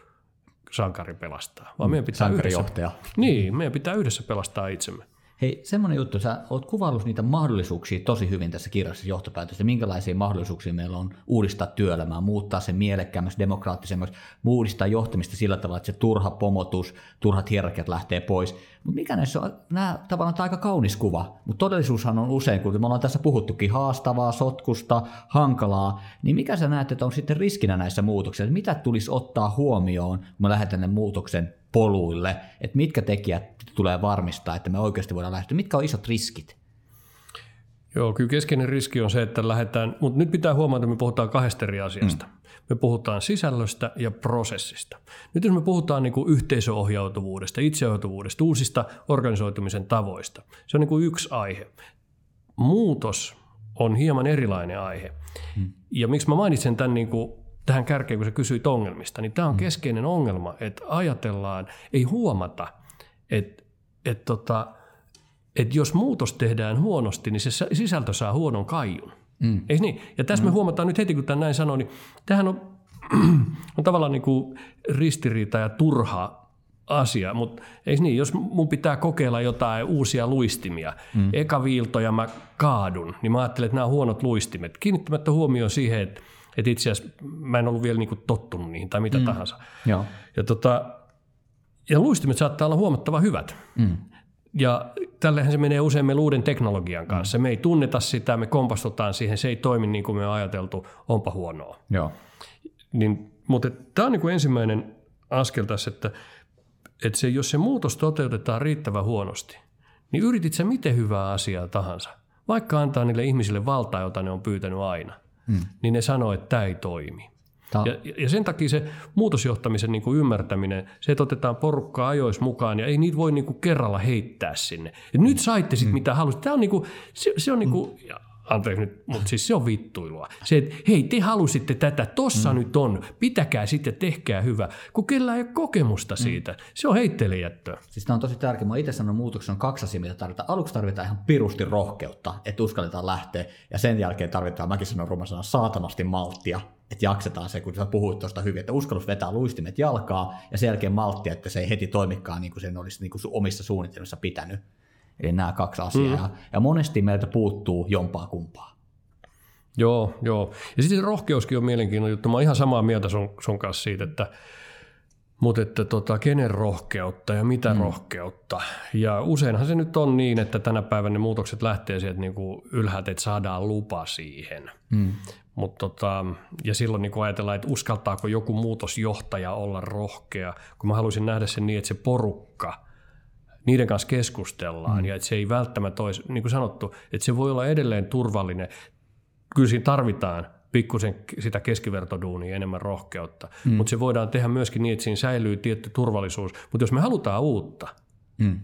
sankari pelastaa. Vaan meidän pitää yhdessä, niin, meidän pitää yhdessä pelastaa itsemme. Hei, semmoinen juttu, sä oot kuvaillut niitä mahdollisuuksia tosi hyvin tässä kirjassa johtopäätöstä, minkälaisia mahdollisuuksia meillä on uudistaa työelämää, muuttaa se mielekkäämmäksi, demokraattisemmaksi, uudistaa johtamista sillä tavalla, että se turha pomotus, turhat hierarkiat lähtee pois. Mutta mikä näissä on, nämä tavallaan on aika kaunis kuva, mutta todellisuushan on usein, kun me ollaan tässä puhuttukin haastavaa, sotkusta, hankalaa, niin mikä sä näet, että on sitten riskinä näissä muutoksissa, mitä tulisi ottaa huomioon, kun me lähdetään ne muutoksen poluille, että mitkä tekijät tulee varmistaa, että me oikeasti voidaan lähestyä, mitkä on isot riskit? Joo, kyllä keskeinen riski on se, että lähdetään, mutta nyt pitää huomata, että me puhutaan kahdesta eri asiasta. Mm. Me puhutaan sisällöstä ja prosessista. Nyt jos me puhutaan niin kuin yhteisöohjautuvuudesta, itseohjautuvuudesta, uusista organisoitumisen tavoista, se on niin kuin yksi aihe. Muutos on hieman erilainen aihe. Mm. Ja miksi mä mainitsen tämän niin kuin tähän kärkeen, kun sä kysyit ongelmista, niin tämä on keskeinen ongelma, että ajatellaan, ei huomata, että, että, tota, että jos muutos tehdään huonosti, niin se sisältö saa huonon kaijun. Mm. Eikö niin? Ja tässä mm. me huomataan nyt heti, kun tämän näin sanoo, niin tämähän on, on tavallaan niin kuin ristiriita ja turha asia, mutta eikö niin, jos mun pitää kokeilla jotain uusia luistimia, mm. eka viiltoja mä kaadun, niin mä ajattelen, että nämä on huonot luistimet. Kiinnittämättä huomioon siihen, että, että itse asiassa mä en ollut vielä niin kuin tottunut niihin tai mitä mm. tahansa. Joo. Ja, tota, ja luistimet saattaa olla huomattavan hyvät. Mm. Ja tällähän se menee usein meillä uuden teknologian kanssa. Mm. Me ei tunneta sitä, me kompastutaan siihen, se ei toimi niin kuin me on ajateltu, onpa huonoa. Joo. Niin, mutta tämä on niin kuin ensimmäinen askel tässä, että, että se, jos se muutos toteutetaan riittävän huonosti, niin yritit sä miten hyvää asiaa tahansa, vaikka antaa niille ihmisille valtaa, jota ne on pyytänyt aina, mm. niin ne sanoo, että tämä ei toimi. Ja, ja sen takia se muutosjohtamisen niin kuin ymmärtäminen, se, että otetaan porukkaa ajoissa mukaan ja ei niitä voi niin kuin kerralla heittää sinne. Et nyt saitte sitten mm. mitä halusitte. Tämä on, niin kuin, se, se on niin kuin, mm. Anteeksi nyt, mutta siis se on vittuilua. Se, että hei, te halusitte tätä, tossa mm. nyt on, pitäkää sitten, tehkää hyvä, kun kellä ei ole kokemusta siitä. Mm. Se on heittelijättöä. Siis tämä on tosi tärkeää. Mä itse sanon, muutoksen on kaksi asiaa, mitä tarvitaan. Aluksi tarvitaan ihan pirusti rohkeutta, että uskalletaan lähteä, ja sen jälkeen tarvitaan, mäkin sanon rumasana, saatanasti malttia, että jaksetaan se, kun sä puhuit tuosta hyvin, että uskallus vetää luistimet jalkaa, ja sen jälkeen malttia, että se ei heti toimikaan niin kuin sen olisi niin kuin omissa suunnitelmissa pitänyt. Eli nämä kaksi asiaa. Mm. Ja, ja monesti meiltä puuttuu jompaa kumpaa. Joo, joo. Ja sitten rohkeuskin on mielenkiintoinen juttu. Mä oon ihan samaa mieltä sun, sun kanssa siitä, että mutta että tota, kenen rohkeutta ja mitä mm. rohkeutta. Ja useinhan se nyt on niin, että tänä päivänä ne muutokset lähtee sieltä niin kuin ylhäältä, että saadaan lupa siihen. Mm. Mut tota, ja silloin niin ajatellaan, että uskaltaako joku muutosjohtaja olla rohkea, kun mä haluaisin nähdä sen niin, että se porukka, niiden kanssa keskustellaan mm. ja että se ei välttämättä olisi, niin kuin sanottu, että se voi olla edelleen turvallinen. Kyllä siinä tarvitaan pikkusen sitä keskivertoduunia enemmän rohkeutta, mm. mutta se voidaan tehdä myöskin niin, että siinä säilyy tietty turvallisuus. Mutta jos me halutaan uutta, mm.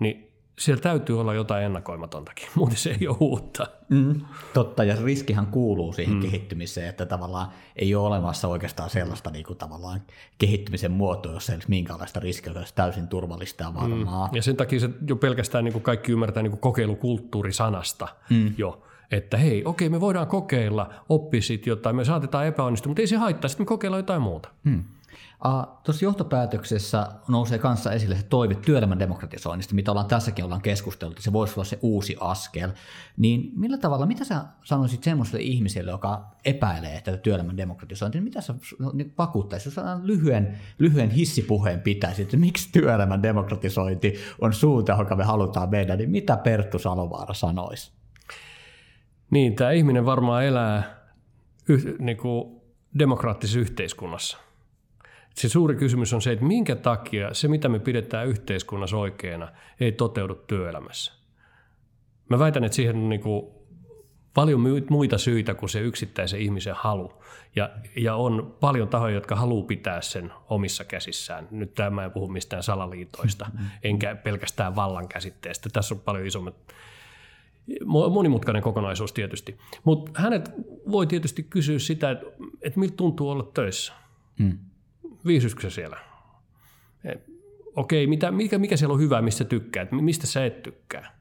niin siellä täytyy olla jotain ennakoimatontakin, muuten se ei ole uutta. Mm, totta, ja riskihän kuuluu siihen mm. kehittymiseen, että tavallaan ei ole olemassa oikeastaan sellaista niin kuin tavallaan kehittymisen muotoa, jos ei olisi minkäänlaista riskiä, olisi täysin turvallista ja varmaa. Mm. Ja sen takia se jo pelkästään niin kuin kaikki ymmärtää niin kuin kokeilukulttuurisanasta mm. jo, että hei, okei, me voidaan kokeilla, oppisit jotain, me saatetaan epäonnistua, mutta ei se haittaa, sitten me kokeillaan jotain muuta. Hmm. Tuossa johtopäätöksessä nousee kanssa esille se toive työelämän demokratisoinnista, mitä ollaan tässäkin ollaan keskusteltu, se voisi olla se uusi askel. Niin millä tavalla, mitä sä sanoisit semmoiselle ihmiselle, joka epäilee tätä työelämän demokratisointia, niin mitä sä niin vakuuttaisi, jos lyhyen, lyhyen hissipuheen pitäisi, että miksi työelämän demokratisointi on suunta, johon me halutaan mennä, niin mitä Perttu Salovaara sanoisi? Niin, tämä ihminen varmaan elää yh, niin kuin demokraattisessa yhteiskunnassa. Se suuri kysymys on se, että minkä takia se, mitä me pidetään yhteiskunnassa oikeana, ei toteudu työelämässä. Mä väitän, että siihen on niin kuin paljon muita syitä kuin se yksittäisen ihmisen halu. Ja, ja on paljon tahoja, jotka haluaa pitää sen omissa käsissään. Nyt tämä ei puhu mistään salaliitoista, mm-hmm. enkä pelkästään vallan käsitteestä. Tässä on paljon isommat monimutkainen kokonaisuus tietysti. Mutta hänet voi tietysti kysyä sitä, että, että miltä tuntuu olla töissä. Hmm. Viihdytkö siellä? Okei, mitä, mikä, mikä siellä on hyvää, mistä tykkäät, mistä sä et tykkää?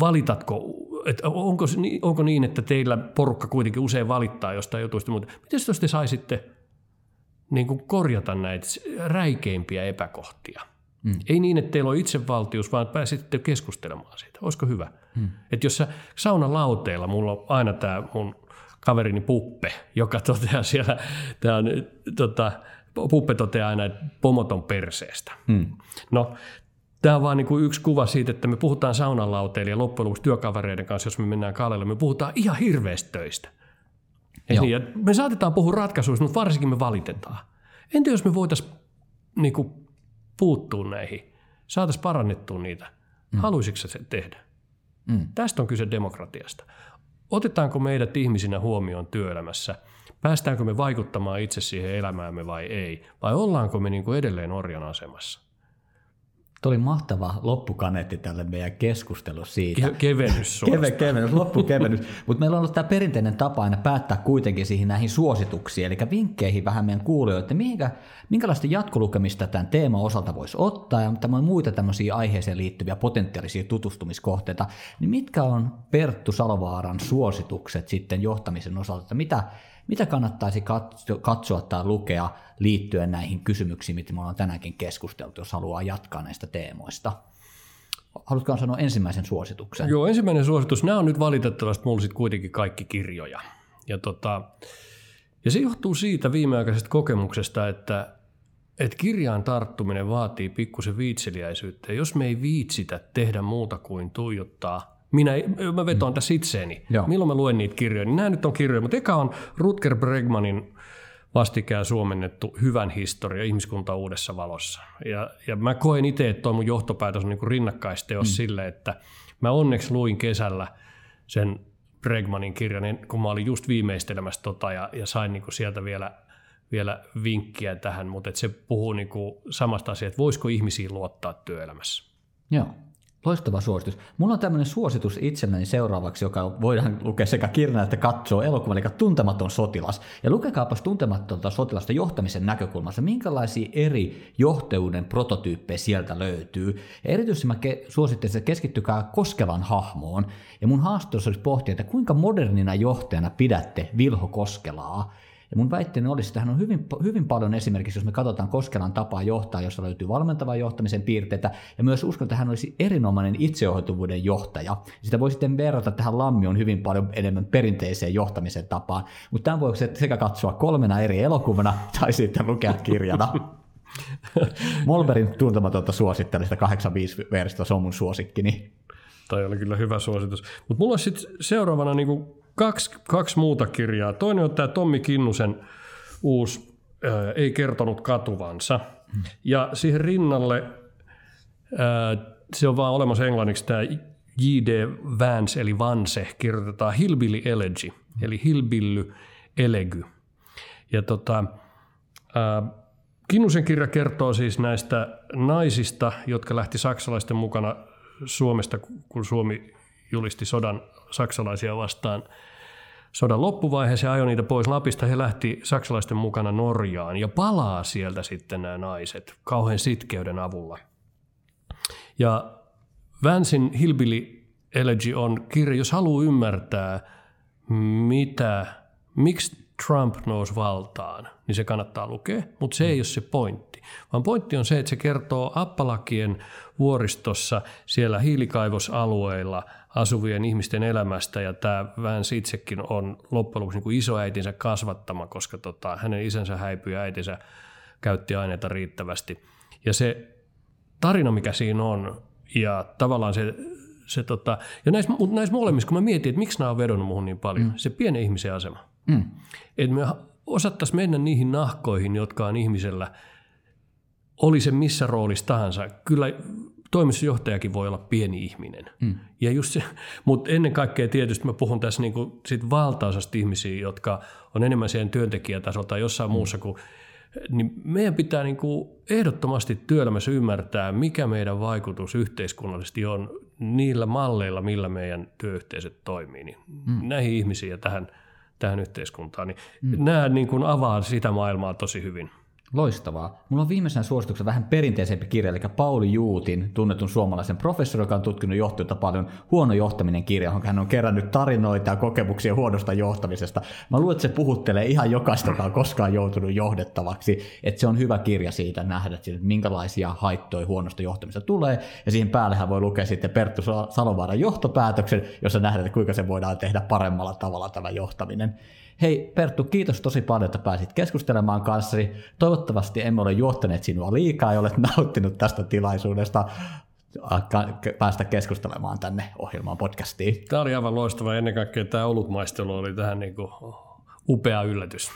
Valitatko, että onko, onko niin, että teillä porukka kuitenkin usein valittaa jostain jutuista, mutta miten jos te saisitte niin kuin korjata näitä räikeimpiä epäkohtia – Mm. Ei niin, että teillä on itsevaltius, vaan pääsitte keskustelemaan siitä. Olisiko hyvä? Mm. Että jos sä saunan lauteilla, mulla on aina tämä mun kaverini Puppe, joka toteaa siellä, tämä on, tota, Puppe toteaa aina, että pomot on perseestä. Mm. No, Tämä on vaan niin kuin yksi kuva siitä, että me puhutaan saunan lauteilla ja loppujen lopuksi työkavereiden kanssa, jos me mennään kalelle, me puhutaan ihan hirveästi töistä. Niin, ja me saatetaan puhua ratkaisuista, mutta varsinkin me valitetaan. Entä jos me voitaisiin niin kuin puuttuu näihin, saataisiin parannettua niitä. Mm. Haluaisitko se tehdä? Mm. Tästä on kyse demokratiasta. Otetaanko meidät ihmisinä huomioon työelämässä? Päästäänkö me vaikuttamaan itse siihen elämäämme vai ei? Vai ollaanko me niin kuin edelleen orjan asemassa? Tuo oli mahtava loppukaneetti tälle meidän keskustelu siitä. Ke- kevennys Keve, kevennys, loppukevennys. Mutta meillä on ollut tämä perinteinen tapa aina päättää kuitenkin siihen näihin suosituksiin, eli vinkkeihin vähän meidän kuulijoille, että minkä, minkälaista jatkolukemista tämän teeman osalta voisi ottaa ja tämän muita tämmöisiä aiheeseen liittyviä potentiaalisia tutustumiskohteita. Niin mitkä on Perttu Salovaaran suositukset sitten johtamisen osalta, että mitä, mitä kannattaisi katsoa tai lukea liittyen näihin kysymyksiin, mitä me ollaan tänäänkin keskusteltu, jos haluaa jatkaa näistä teemoista? Haluatko sanoa ensimmäisen suosituksen? Joo, ensimmäinen suositus. Nämä on nyt valitettavasti mulla sitten kuitenkin kaikki kirjoja. Ja, tota, ja se johtuu siitä viimeaikaisesta kokemuksesta, että, että kirjaan tarttuminen vaatii pikkusen viitseliäisyyttä. Jos me ei viitsitä tehdä muuta kuin tuijottaa minä, mä vetoan mm. tässä itseeni. Joo. Milloin mä luen niitä kirjoja? Niin nämä nyt on kirjoja, mutta eka on Rutger Bregmanin vastikään suomennettu Hyvän historia, ihmiskunta uudessa valossa. Ja, ja mä koen itse, että tuo mun johtopäätös on niin kuin rinnakkaisteos mm. sille, että mä onneksi luin kesällä sen Bregmanin kirjan, niin kun mä olin just viimeistelemässä tota ja, ja sain niin kuin sieltä vielä, vielä vinkkiä tähän, mutta se puhuu niin kuin samasta asiasta, että voisiko ihmisiin luottaa työelämässä. Joo. Loistava suositus. Mulla on tämmöinen suositus itselläni seuraavaksi, joka voidaan lukea sekä kirjana että katsoa elokuva, eli Tuntematon sotilas. Ja lukekaapas Tuntematonta sotilasta johtamisen näkökulmassa, minkälaisia eri johtajuuden prototyyppejä sieltä löytyy. Ja erityisesti mä ke- suosittelen, että keskittykää Koskelan hahmoon. Ja mun haasteessa olisi pohtia, että kuinka modernina johtajana pidätte Vilho Koskelaa, Ja mun väitteeni olisi, että hän on hyvin, hyvin paljon esimerkiksi, jos me katsotaan Koskelan tapaa johtaa, jossa löytyy valmentavan johtamisen piirteitä, ja myös uskon, että hän olisi erinomainen itseohjautuvuuden johtaja. Sitä voi sitten verrata tähän Lammion hyvin paljon enemmän perinteiseen johtamisen tapaan, mutta tämän voi sekä katsoa kolmena eri elokuvana tai sitten lukea kirjana. Molberin tuntematonta suosittelen sitä 85 versiota, se on mun suosikkini. Tai oli kyllä hyvä suositus. Mutta mulla on sitten seuraavana niinku kaksi, kaksi muuta kirjaa. Toinen on tämä Tommi Kinnusen uusi ää, Ei kertonut katuvansa. Ja siihen rinnalle, ää, se on vaan olemassa englanniksi tämä J.D. Vance eli Vanse, kirjoitetaan Hillbilly Elegy, eli Hillbilly Elegu. Ja tota, ää, Kinnusen kirja kertoo siis näistä naisista, jotka lähti saksalaisten mukana Suomesta, kun Suomi julisti sodan saksalaisia vastaan sodan loppuvaiheessa ajoi niitä pois Lapista. He lähti saksalaisten mukana Norjaan ja palaa sieltä sitten nämä naiset kauhean sitkeyden avulla. Ja Vansin Hillbilly Elegy on kirja, jos haluaa ymmärtää, mitä, miksi Trump nousi valtaan, niin se kannattaa lukea, mutta se ei ole se pointti. Vaan pointti on se, että se kertoo Appalakien vuoristossa siellä hiilikaivosalueilla asuvien ihmisten elämästä ja tämä Vance itsekin on loppujen lopuksi niin isoäitinsä kasvattama, koska tota, hänen isänsä häipyi ja äitinsä käytti aineita riittävästi. Ja se tarina, mikä siinä on ja tavallaan se, se tota, ja näissä, mutta näissä molemmissa, kun mä mietin, että miksi nämä on vedonnut muuhun niin paljon, mm. se pienen ihmisen asema. Mm. Että me osattaisiin mennä niihin nahkoihin, jotka on ihmisellä, oli se missä roolissa tahansa. Kyllä toimitusjohtajakin voi olla pieni ihminen. Mm. Ja just se, mutta ennen kaikkea tietysti mä puhun tässä niinku sit valtaosasta ihmisiä, jotka on enemmän siihen työntekijätasolla tai jossain mm. muussa kuin niin meidän pitää niin kuin ehdottomasti työelämässä ymmärtää, mikä meidän vaikutus yhteiskunnallisesti on niillä malleilla, millä meidän työyhteisöt toimii. Niin mm. Näihin ihmisiin ja tähän, tähän yhteiskuntaan. Niin mm. Nämä niin kuin avaa sitä maailmaa tosi hyvin. Loistavaa. Mulla on viimeisen suosituksen vähän perinteisempi kirja, eli Pauli Juutin, tunnetun suomalaisen professori, joka on tutkinut johtajuutta paljon, Huono johtaminen kirja, johon hän on kerännyt tarinoita ja kokemuksia huonosta johtamisesta. Mä luulen, että se puhuttelee ihan jokaista, joka on koskaan joutunut johdettavaksi, että se on hyvä kirja siitä nähdä, että minkälaisia haittoja huonosta johtamista tulee, ja siihen päällehän voi lukea sitten Perttu Salovaaran johtopäätöksen, jossa nähdään, että kuinka se voidaan tehdä paremmalla tavalla tämä johtaminen. Hei Perttu, kiitos tosi paljon, että pääsit keskustelemaan kanssani. Toivottavasti emme ole johtaneet sinua liikaa ja olet nauttinut tästä tilaisuudesta päästä keskustelemaan tänne ohjelmaan podcastiin. Tämä oli aivan loistava. Ennen kaikkea tämä olutmaistelu oli tähän niin kuin upea yllätys.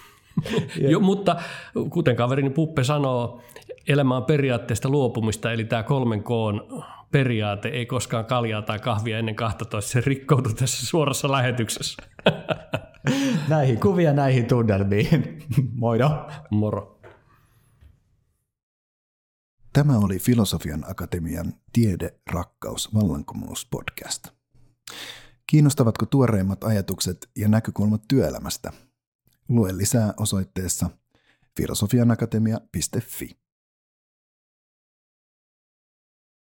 jo, mutta kuten kaverini Puppe sanoo, elämä on periaatteesta luopumista, eli tämä kolmen koon periaate ei koskaan kaljaa tai kahvia ennen 12, se rikkoutuu tässä suorassa lähetyksessä. näihin kuvia näihin tunnelmiin. Moido. Moro. Tämä oli Filosofian Akatemian Tiede, rakkaus, vallankumous podcast. Kiinnostavatko tuoreimmat ajatukset ja näkökulmat työelämästä? Lue lisää osoitteessa filosofianakatemia.fi.